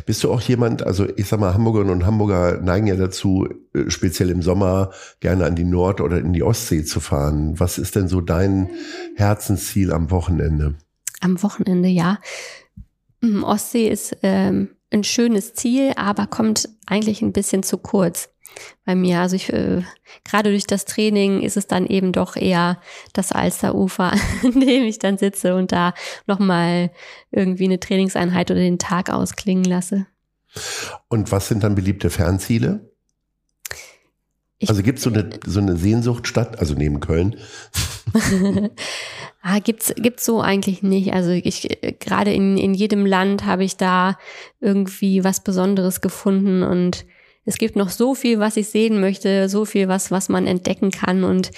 Bist du auch jemand, also ich sag mal, Hamburgerinnen und Hamburger neigen ja dazu, äh, speziell im Sommer gerne an die Nord- oder in die Ostsee zu fahren. Was ist denn so dein Herzensziel am Wochenende? Am Wochenende, ja. Hm, Ostsee ist ähm, ein schönes Ziel, aber kommt eigentlich ein bisschen zu kurz bei mir. Also ich äh, gerade durch das Training ist es dann eben doch eher das Alsterufer, an dem ich dann sitze und da nochmal irgendwie eine Trainingseinheit oder den Tag ausklingen lasse. Und was sind dann beliebte Fernziele? Ich, also gibt es so eine, so eine Sehnsuchtstadt, also neben Köln? ah, gibt's gibt's so eigentlich nicht. Also ich gerade in, in jedem Land habe ich da irgendwie was Besonderes gefunden und es gibt noch so viel, was ich sehen möchte, so viel, was, was man entdecken kann. Und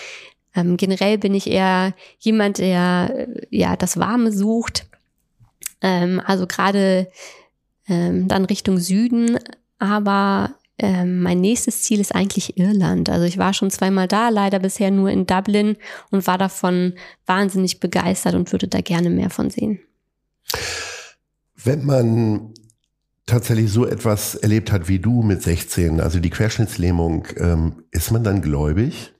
ähm, generell bin ich eher jemand, der äh, ja das Warme sucht. Ähm, also gerade ähm, dann Richtung Süden, aber ähm, mein nächstes Ziel ist eigentlich Irland. Also ich war schon zweimal da, leider bisher nur in Dublin und war davon wahnsinnig begeistert und würde da gerne mehr von sehen. Wenn man tatsächlich so etwas erlebt hat wie du mit 16, also die Querschnittslähmung, ähm, ist man dann gläubig?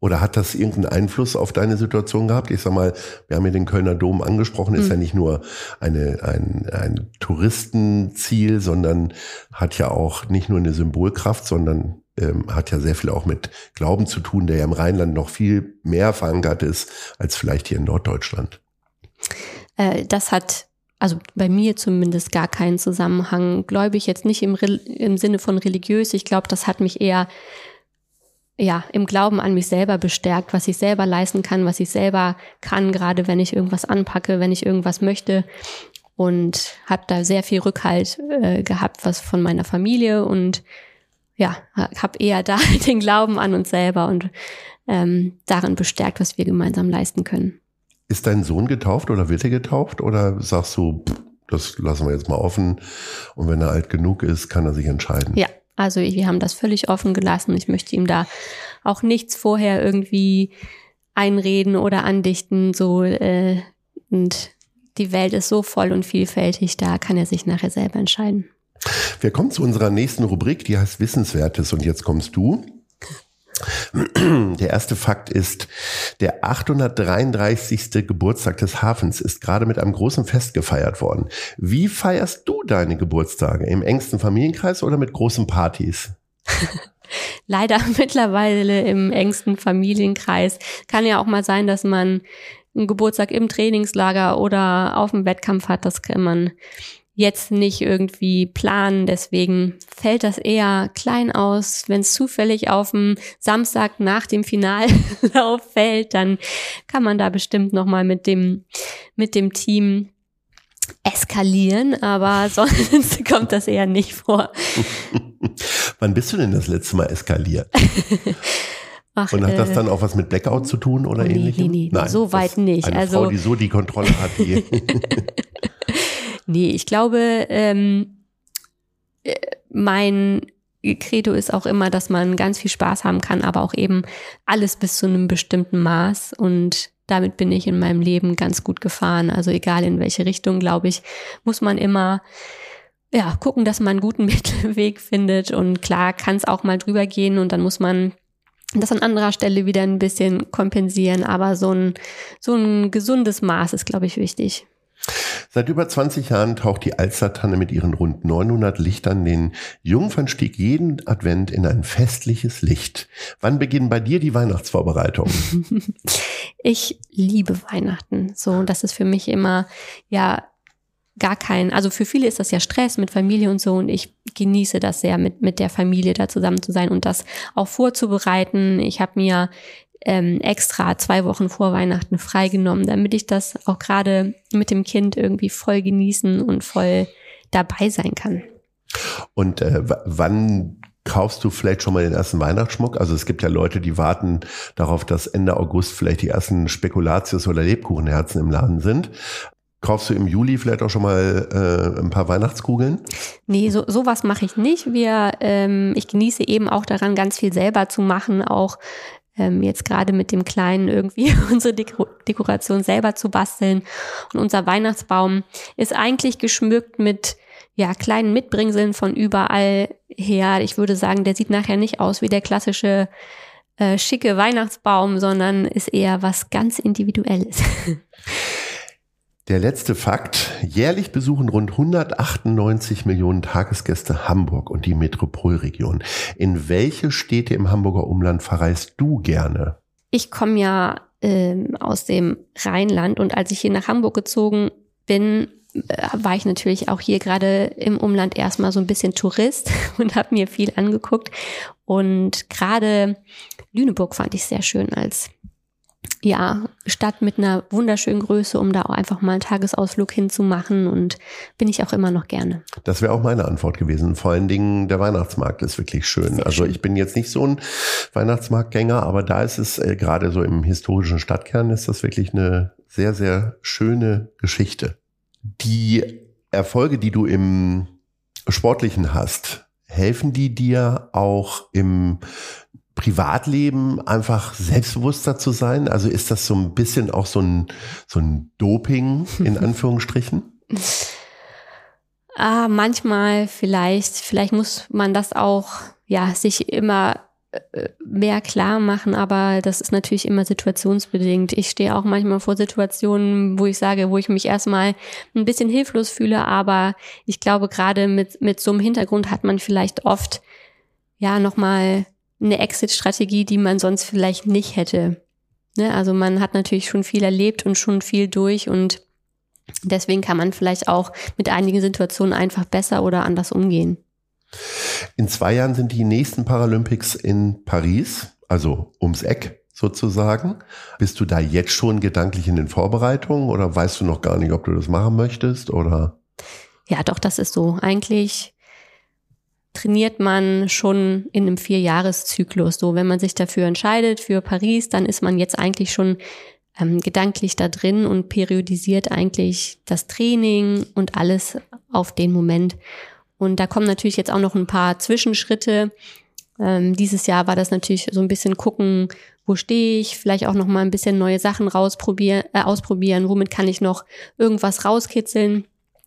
Oder hat das irgendeinen Einfluss auf deine Situation gehabt? Ich sag mal, wir haben ja den Kölner Dom angesprochen, ist mhm. ja nicht nur eine, ein, ein Touristenziel, sondern hat ja auch nicht nur eine Symbolkraft, sondern ähm, hat ja sehr viel auch mit Glauben zu tun, der ja im Rheinland noch viel mehr verankert ist als vielleicht hier in Norddeutschland. Äh, das hat also bei mir zumindest gar keinen Zusammenhang. Gläubig jetzt nicht im, im Sinne von religiös. Ich glaube, das hat mich eher ja, im Glauben an mich selber bestärkt, was ich selber leisten kann, was ich selber kann, gerade wenn ich irgendwas anpacke, wenn ich irgendwas möchte. Und habe da sehr viel Rückhalt äh, gehabt, was von meiner Familie und ja, habe eher da den Glauben an uns selber und ähm, darin bestärkt, was wir gemeinsam leisten können. Ist dein Sohn getauft oder wird er getauft? Oder sagst du, das lassen wir jetzt mal offen und wenn er alt genug ist, kann er sich entscheiden? Ja, also wir haben das völlig offen gelassen. Ich möchte ihm da auch nichts vorher irgendwie einreden oder andichten, so äh, und die Welt ist so voll und vielfältig, da kann er sich nachher selber entscheiden. Wir kommen zu unserer nächsten Rubrik, die heißt Wissenswertes und jetzt kommst du. Der erste Fakt ist, der 833. Geburtstag des Hafens ist gerade mit einem großen Fest gefeiert worden. Wie feierst du deine Geburtstage? Im engsten Familienkreis oder mit großen Partys? Leider mittlerweile im engsten Familienkreis. Kann ja auch mal sein, dass man einen Geburtstag im Trainingslager oder auf dem Wettkampf hat. Das kann man jetzt nicht irgendwie planen. Deswegen fällt das eher klein aus. Wenn es zufällig auf dem Samstag nach dem Finallauf fällt, dann kann man da bestimmt noch mal mit dem mit dem Team eskalieren, aber sonst kommt das eher nicht vor. Wann bist du denn das letzte Mal eskaliert? Ach, und hat äh, das dann auch was mit Blackout zu tun oder nee, ähnlichem? Nee, nee, Nein, so weit nicht. Eine also, Frau, die so die Kontrolle hat. Die Nee, ich glaube, ähm, äh, mein Credo ist auch immer, dass man ganz viel Spaß haben kann, aber auch eben alles bis zu einem bestimmten Maß. Und damit bin ich in meinem Leben ganz gut gefahren. Also egal in welche Richtung, glaube ich, muss man immer ja, gucken, dass man einen guten Mittelweg findet. Und klar kann es auch mal drüber gehen und dann muss man das an anderer Stelle wieder ein bisschen kompensieren. Aber so ein, so ein gesundes Maß ist, glaube ich, wichtig. Seit über 20 Jahren taucht die Alstertanne mit ihren rund 900 Lichtern den Jungfernstieg jeden Advent in ein festliches Licht. Wann beginnen bei dir die Weihnachtsvorbereitungen? Ich liebe Weihnachten. So, das ist für mich immer, ja, gar kein, also für viele ist das ja Stress mit Familie und so und ich genieße das sehr, mit, mit der Familie da zusammen zu sein und das auch vorzubereiten. Ich habe mir ähm, extra zwei Wochen vor Weihnachten freigenommen, damit ich das auch gerade mit dem Kind irgendwie voll genießen und voll dabei sein kann. Und äh, wann kaufst du vielleicht schon mal den ersten Weihnachtsschmuck? Also es gibt ja Leute, die warten darauf, dass Ende August vielleicht die ersten Spekulatius oder Lebkuchenherzen im Laden sind. Kaufst du im Juli vielleicht auch schon mal äh, ein paar Weihnachtskugeln? Nee, so sowas mache ich nicht. Wir, ähm, ich genieße eben auch daran, ganz viel selber zu machen, auch ähm, jetzt gerade mit dem Kleinen irgendwie unsere Deko Dekoration selber zu basteln. Und unser Weihnachtsbaum ist eigentlich geschmückt mit ja, kleinen Mitbringseln von überall her. Ich würde sagen, der sieht nachher nicht aus wie der klassische äh, schicke Weihnachtsbaum, sondern ist eher was ganz Individuelles. Der letzte Fakt. Jährlich besuchen rund 198 Millionen Tagesgäste Hamburg und die Metropolregion. In welche Städte im Hamburger Umland verreist du gerne? Ich komme ja ähm, aus dem Rheinland und als ich hier nach Hamburg gezogen bin, äh, war ich natürlich auch hier gerade im Umland erstmal so ein bisschen Tourist und habe mir viel angeguckt. Und gerade Lüneburg fand ich sehr schön als ja, Stadt mit einer wunderschönen Größe, um da auch einfach mal einen Tagesausflug hinzumachen und bin ich auch immer noch gerne. Das wäre auch meine Antwort gewesen. Vor allen Dingen der Weihnachtsmarkt ist wirklich schön. Sehr also ich bin jetzt nicht so ein Weihnachtsmarktgänger, aber da ist es äh, gerade so im historischen Stadtkern ist das wirklich eine sehr, sehr schöne Geschichte. Die Erfolge, die du im Sportlichen hast, helfen die dir auch im Privatleben einfach selbstbewusster zu sein? Also ist das so ein bisschen auch so ein, so ein Doping in Anführungsstrichen? ah, manchmal vielleicht, vielleicht muss man das auch, ja, sich immer äh, mehr klar machen, aber das ist natürlich immer situationsbedingt. Ich stehe auch manchmal vor Situationen, wo ich sage, wo ich mich erstmal ein bisschen hilflos fühle, aber ich glaube, gerade mit, mit so einem Hintergrund hat man vielleicht oft ja nochmal eine Exit-Strategie, die man sonst vielleicht nicht hätte. Ne? Also man hat natürlich schon viel erlebt und schon viel durch und deswegen kann man vielleicht auch mit einigen Situationen einfach besser oder anders umgehen. In zwei Jahren sind die nächsten Paralympics in Paris, also ums Eck sozusagen. Bist du da jetzt schon gedanklich in den Vorbereitungen oder weißt du noch gar nicht, ob du das machen möchtest oder? Ja, doch, das ist so. Eigentlich trainiert man schon in einem Vierjahreszyklus. So, wenn man sich dafür entscheidet, für Paris, dann ist man jetzt eigentlich schon ähm, gedanklich da drin und periodisiert eigentlich das Training und alles auf den Moment. Und da kommen natürlich jetzt auch noch ein paar Zwischenschritte. Ähm, dieses Jahr war das natürlich so ein bisschen gucken, wo stehe ich, vielleicht auch noch mal ein bisschen neue Sachen rausprobieren, äh, ausprobieren, womit kann ich noch irgendwas rauskitzeln.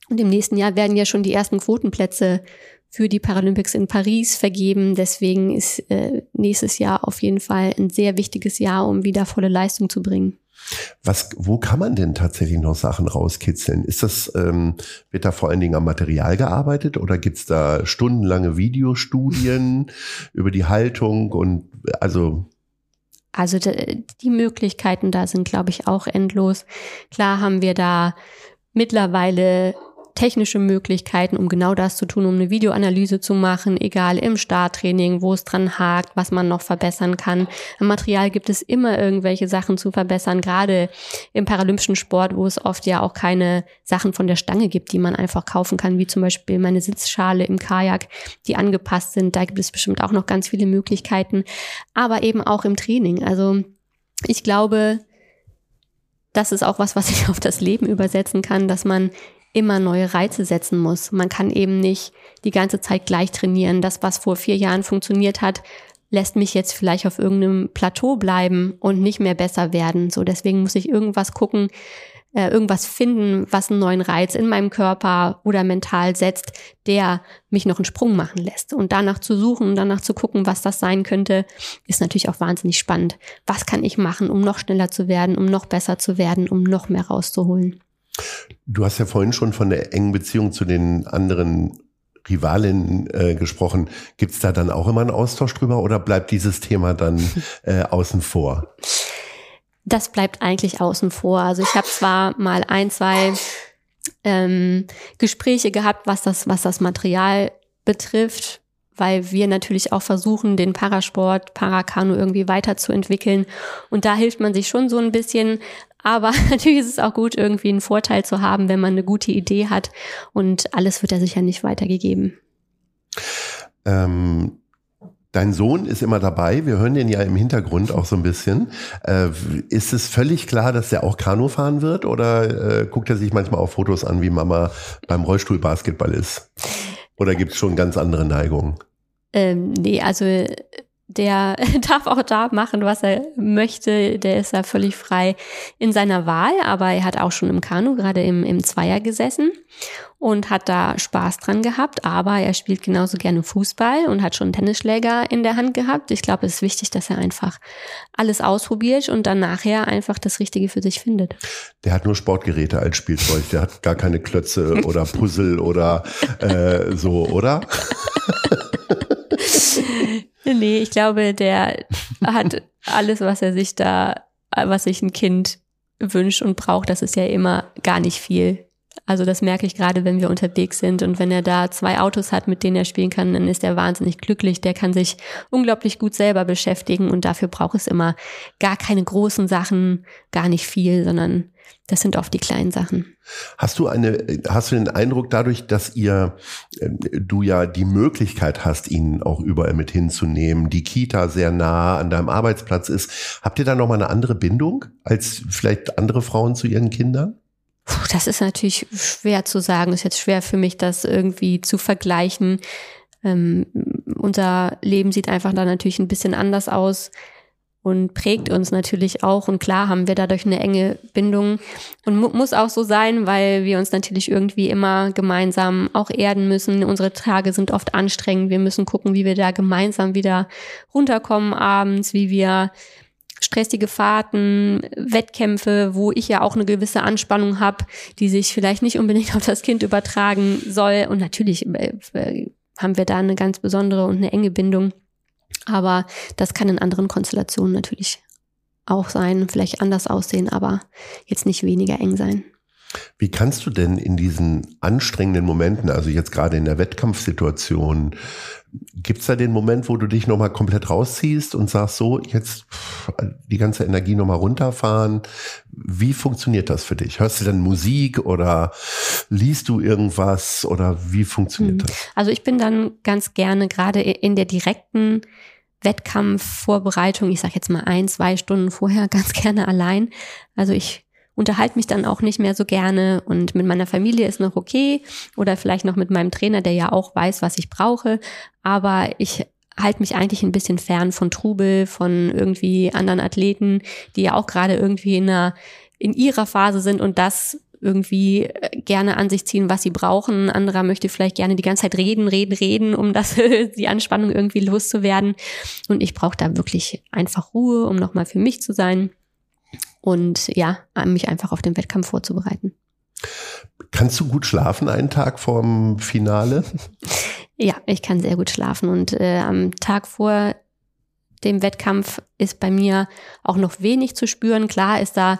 Und im nächsten Jahr werden ja schon die ersten Quotenplätze für die Paralympics in Paris vergeben. Deswegen ist äh, nächstes Jahr auf jeden Fall ein sehr wichtiges Jahr, um wieder volle Leistung zu bringen. Was, wo kann man denn tatsächlich noch Sachen rauskitzeln? Ist das, ähm, wird da vor allen Dingen am Material gearbeitet oder gibt's da stundenlange Videostudien über die Haltung und also also die Möglichkeiten da sind, glaube ich, auch endlos. Klar haben wir da mittlerweile technische Möglichkeiten, um genau das zu tun, um eine Videoanalyse zu machen, egal im Starttraining, wo es dran hakt, was man noch verbessern kann. Im Material gibt es immer irgendwelche Sachen zu verbessern, gerade im paralympischen Sport, wo es oft ja auch keine Sachen von der Stange gibt, die man einfach kaufen kann, wie zum Beispiel meine Sitzschale im Kajak, die angepasst sind. Da gibt es bestimmt auch noch ganz viele Möglichkeiten, aber eben auch im Training. Also ich glaube, das ist auch was, was ich auf das Leben übersetzen kann, dass man immer neue Reize setzen muss. Man kann eben nicht die ganze Zeit gleich trainieren. Das, was vor vier Jahren funktioniert hat, lässt mich jetzt vielleicht auf irgendeinem Plateau bleiben und nicht mehr besser werden. So, deswegen muss ich irgendwas gucken, äh, irgendwas finden, was einen neuen Reiz in meinem Körper oder mental setzt, der mich noch einen Sprung machen lässt. Und danach zu suchen danach zu gucken, was das sein könnte, ist natürlich auch wahnsinnig spannend. Was kann ich machen, um noch schneller zu werden, um noch besser zu werden, um noch mehr rauszuholen? Du hast ja vorhin schon von der engen Beziehung zu den anderen Rivalinnen äh, gesprochen. Gibt es da dann auch immer einen Austausch drüber oder bleibt dieses Thema dann äh, außen vor? Das bleibt eigentlich außen vor. Also ich habe zwar mal ein, zwei ähm, Gespräche gehabt, was das, was das Material betrifft, weil wir natürlich auch versuchen, den Parasport, Parakanu irgendwie weiterzuentwickeln. Und da hilft man sich schon so ein bisschen. Aber natürlich ist es auch gut, irgendwie einen Vorteil zu haben, wenn man eine gute Idee hat. Und alles wird ja sicher nicht weitergegeben. Ähm, dein Sohn ist immer dabei. Wir hören den ja im Hintergrund auch so ein bisschen. Äh, ist es völlig klar, dass der auch Kanu fahren wird? Oder äh, guckt er sich manchmal auch Fotos an, wie Mama beim Rollstuhlbasketball ist? Oder gibt es schon ganz andere Neigungen? Ähm, nee, also der darf auch da machen, was er möchte. Der ist da völlig frei in seiner Wahl, aber er hat auch schon im Kanu, gerade im, im Zweier gesessen und hat da Spaß dran gehabt. Aber er spielt genauso gerne Fußball und hat schon einen Tennisschläger in der Hand gehabt. Ich glaube, es ist wichtig, dass er einfach alles ausprobiert und dann nachher einfach das Richtige für sich findet. Der hat nur Sportgeräte als Spielzeug. Der hat gar keine Klötze oder Puzzle oder äh, so, oder? nee, ich glaube, der hat alles, was er sich da, was sich ein Kind wünscht und braucht. Das ist ja immer gar nicht viel. Also das merke ich gerade, wenn wir unterwegs sind und wenn er da zwei Autos hat, mit denen er spielen kann, dann ist er wahnsinnig glücklich. Der kann sich unglaublich gut selber beschäftigen und dafür braucht es immer gar keine großen Sachen, gar nicht viel, sondern das sind oft die kleinen Sachen. Hast du eine, hast du den Eindruck dadurch, dass ihr, äh, du ja die Möglichkeit hast, ihn auch überall mit hinzunehmen, die Kita sehr nah an deinem Arbeitsplatz ist, habt ihr da nochmal eine andere Bindung als vielleicht andere Frauen zu ihren Kindern? Puh, das ist natürlich schwer zu sagen. ist jetzt schwer für mich, das irgendwie zu vergleichen. Ähm, unser Leben sieht einfach da natürlich ein bisschen anders aus und prägt uns natürlich auch. Und klar haben wir dadurch eine enge Bindung und mu muss auch so sein, weil wir uns natürlich irgendwie immer gemeinsam auch erden müssen. Unsere Tage sind oft anstrengend. Wir müssen gucken, wie wir da gemeinsam wieder runterkommen abends, wie wir stressige Fahrten, Wettkämpfe, wo ich ja auch eine gewisse Anspannung habe, die sich vielleicht nicht unbedingt auf das Kind übertragen soll. Und natürlich äh, äh, haben wir da eine ganz besondere und eine enge Bindung. Aber das kann in anderen Konstellationen natürlich auch sein, vielleicht anders aussehen, aber jetzt nicht weniger eng sein. Wie kannst du denn in diesen anstrengenden Momenten, also jetzt gerade in der Wettkampfsituation, Gibt es da den Moment, wo du dich nochmal komplett rausziehst und sagst, so, jetzt die ganze Energie nochmal runterfahren? Wie funktioniert das für dich? Hörst du dann Musik oder liest du irgendwas oder wie funktioniert hm. das? Also ich bin dann ganz gerne gerade in der direkten Wettkampfvorbereitung, ich sage jetzt mal ein, zwei Stunden vorher, ganz gerne allein. Also ich unterhalte mich dann auch nicht mehr so gerne und mit meiner Familie ist noch okay oder vielleicht noch mit meinem Trainer, der ja auch weiß, was ich brauche. Aber ich halte mich eigentlich ein bisschen fern von Trubel, von irgendwie anderen Athleten, die ja auch gerade irgendwie in einer in ihrer Phase sind und das irgendwie äh, gerne an sich ziehen, was sie brauchen. Ein anderer möchte vielleicht gerne die ganze Zeit reden, reden, reden, um das die Anspannung irgendwie loszuwerden. Und ich brauche da wirklich einfach Ruhe, um nochmal für mich zu sein und ja, mich einfach auf den Wettkampf vorzubereiten. Kannst du gut schlafen einen Tag vorm Finale? Ja, ich kann sehr gut schlafen und äh, am Tag vor dem Wettkampf ist bei mir auch noch wenig zu spüren. Klar ist da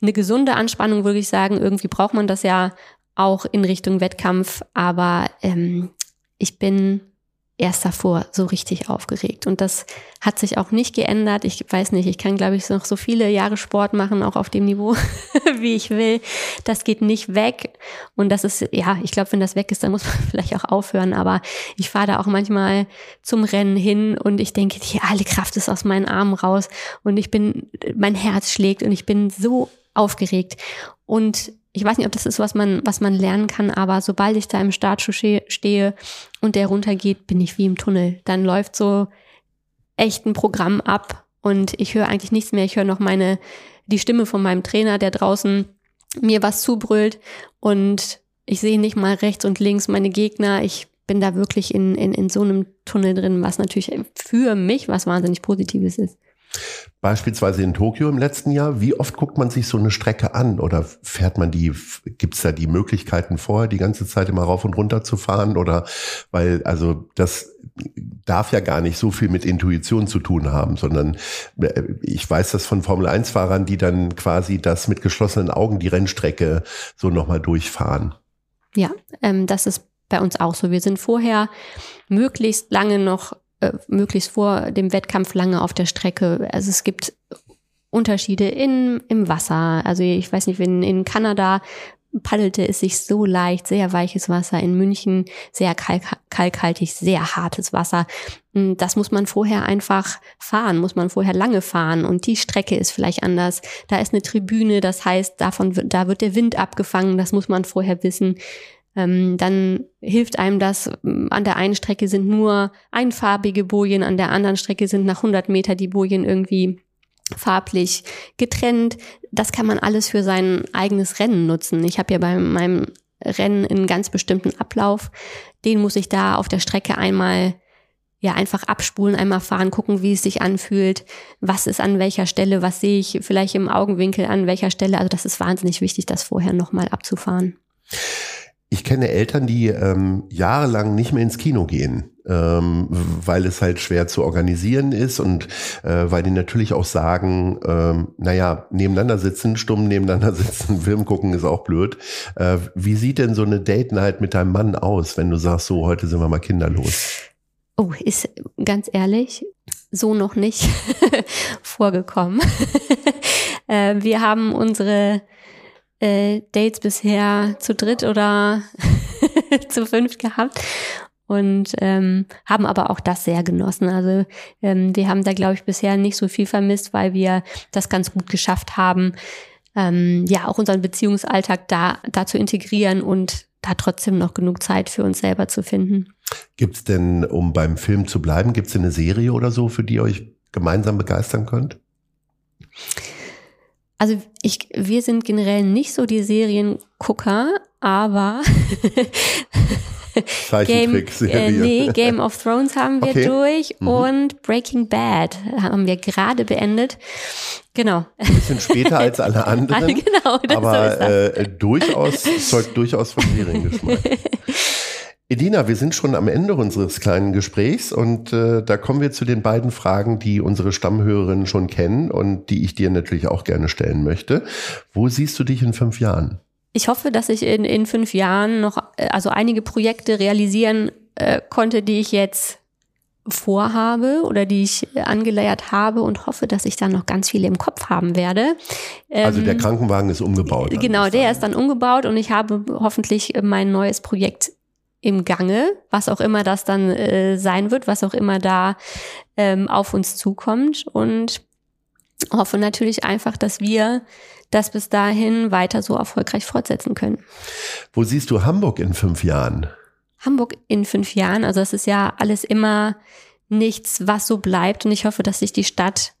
eine gesunde Anspannung, würde ich sagen. Irgendwie braucht man das ja auch in Richtung Wettkampf, aber ähm, ich bin erst davor so richtig aufgeregt. Und das hat sich auch nicht geändert. Ich weiß nicht, ich kann, glaube ich, noch so viele Jahre Sport machen, auch auf dem Niveau, wie ich will. Das geht nicht weg. Und das ist, ja, ich glaube, wenn das weg ist, dann muss man vielleicht auch aufhören. Aber ich fahre da auch manchmal zum Rennen hin und ich denke, die alle Kraft ist aus meinen Armen raus. Und ich bin, mein Herz schlägt und ich bin so aufgeregt. Und ich weiß nicht, ob das ist, was man, was man lernen kann, aber sobald ich da im Startschuh stehe und der runtergeht, bin ich wie im Tunnel. Dann läuft so echt ein Programm ab und ich höre eigentlich nichts mehr. Ich höre noch meine, die Stimme von meinem Trainer, der draußen mir was zubrüllt und ich sehe nicht mal rechts und links meine Gegner. Ich bin da wirklich in, in, in so einem Tunnel drin, was natürlich für mich was wahnsinnig Positives ist. Beispielsweise in Tokio im letzten Jahr, wie oft guckt man sich so eine Strecke an oder fährt man die, gibt's da die Möglichkeiten vorher, die ganze Zeit immer rauf und runter zu fahren oder, weil, also das darf ja gar nicht so viel mit Intuition zu tun haben, sondern äh, ich weiß das von Formel 1 Fahrern, die dann quasi das mit geschlossenen Augen die Rennstrecke so nochmal durchfahren. Ja, ähm, das ist bei uns auch so. Wir sind vorher möglichst lange noch äh, möglichst vor dem Wettkampf lange auf der Strecke. Also es gibt Unterschiede in, im Wasser. Also ich weiß nicht, wenn in Kanada paddelte es sich so leicht, sehr weiches Wasser. In München sehr kalk kalkhaltig, sehr hartes Wasser. Hm, das muss man vorher einfach fahren, muss man vorher lange fahren. Und die Strecke ist vielleicht anders. Da ist eine Tribüne, das heißt, davon, da wird der Wind abgefangen, das muss man vorher wissen ähm, dann hilft einem das, ähm, an der einen Strecke sind nur einfarbige Bojen, an der anderen Strecke sind nach 100 Meter die Bojen irgendwie farblich getrennt. Das kann man alles für sein eigenes Rennen nutzen. Ich habe ja bei meinem Rennen einen ganz bestimmten Ablauf. Den muss ich da auf der Strecke einmal ja einfach abspulen, einmal fahren, gucken, wie es sich anfühlt, was ist an welcher Stelle, was sehe ich vielleicht im Augenwinkel an welcher Stelle. Also das ist wahnsinnig wichtig, das vorher nochmal abzufahren. Ich kenne Eltern, die ähm, jahrelang nicht mehr ins Kino gehen, ähm, weil es halt schwer zu organisieren ist und äh, weil die natürlich auch sagen, ähm, naja, nebeneinander sitzen, stumm nebeneinander sitzen, Film gucken ist auch blöd. Äh, wie sieht denn so eine Date Night mit deinem Mann aus, wenn du sagst, so heute sind wir mal kinderlos? Oh, ist ganz ehrlich, so noch nicht vorgekommen. äh, wir haben unsere äh, Dates bisher zu dritt oder zu fünf gehabt und ähm, haben aber auch das sehr genossen. Also ähm, wir haben da, glaube ich, bisher nicht so viel vermisst, weil wir das ganz gut geschafft haben, ähm, ja auch unseren Beziehungsalltag da, da zu integrieren und da trotzdem noch genug Zeit für uns selber zu finden. Gibt's denn, um beim Film zu bleiben, gibt's denn eine Serie oder so, für die ihr euch gemeinsam begeistern könnt? Also ich, wir sind generell nicht so die Seriengucker, aber Game, äh, nee, Game of Thrones haben wir okay. durch mhm. und Breaking Bad haben wir gerade beendet. Genau. Ein bisschen später als alle anderen. genau, das aber äh, durchaus zeugt durchaus von Seriengeschmack. Edina, wir sind schon am Ende unseres kleinen Gesprächs und äh, da kommen wir zu den beiden Fragen, die unsere Stammhörerinnen schon kennen und die ich dir natürlich auch gerne stellen möchte. Wo siehst du dich in fünf Jahren? Ich hoffe, dass ich in, in fünf Jahren noch äh, also einige Projekte realisieren äh, konnte, die ich jetzt vorhabe oder die ich angeleiert habe und hoffe, dass ich dann noch ganz viele im Kopf haben werde. Also der ähm, Krankenwagen ist umgebaut. Genau, der ist dann umgebaut und ich habe hoffentlich mein neues Projekt im Gange, was auch immer das dann äh, sein wird, was auch immer da ähm, auf uns zukommt und hoffe natürlich einfach, dass wir das bis dahin weiter so erfolgreich fortsetzen können. Wo siehst du Hamburg in fünf Jahren? Hamburg in fünf Jahren, also es ist ja alles immer nichts, was so bleibt. Und ich hoffe, dass sich die Stadt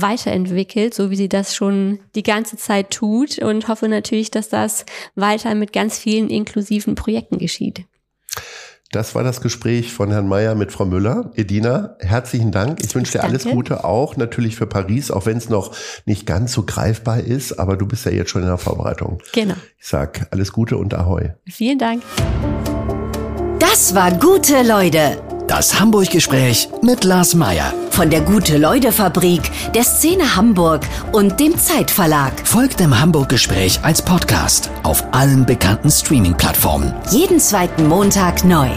weiterentwickelt, so wie sie das schon die ganze Zeit tut und hoffe natürlich, dass das weiter mit ganz vielen inklusiven Projekten geschieht. Das war das Gespräch von Herrn Mayer mit Frau Müller. Edina, herzlichen Dank. Ich wünsche dir alles Gute auch natürlich für Paris, auch wenn es noch nicht ganz so greifbar ist, aber du bist ja jetzt schon in der Vorbereitung. Genau. Ich sag alles Gute und Ahoi. Vielen Dank. Das war gute Leute. Das Hamburg-Gespräch mit Lars Meyer. Von der Gute-Leute-Fabrik, der Szene Hamburg und dem Zeitverlag. Folgt dem Hamburg-Gespräch als Podcast auf allen bekannten Streaming-Plattformen. Jeden zweiten Montag neu.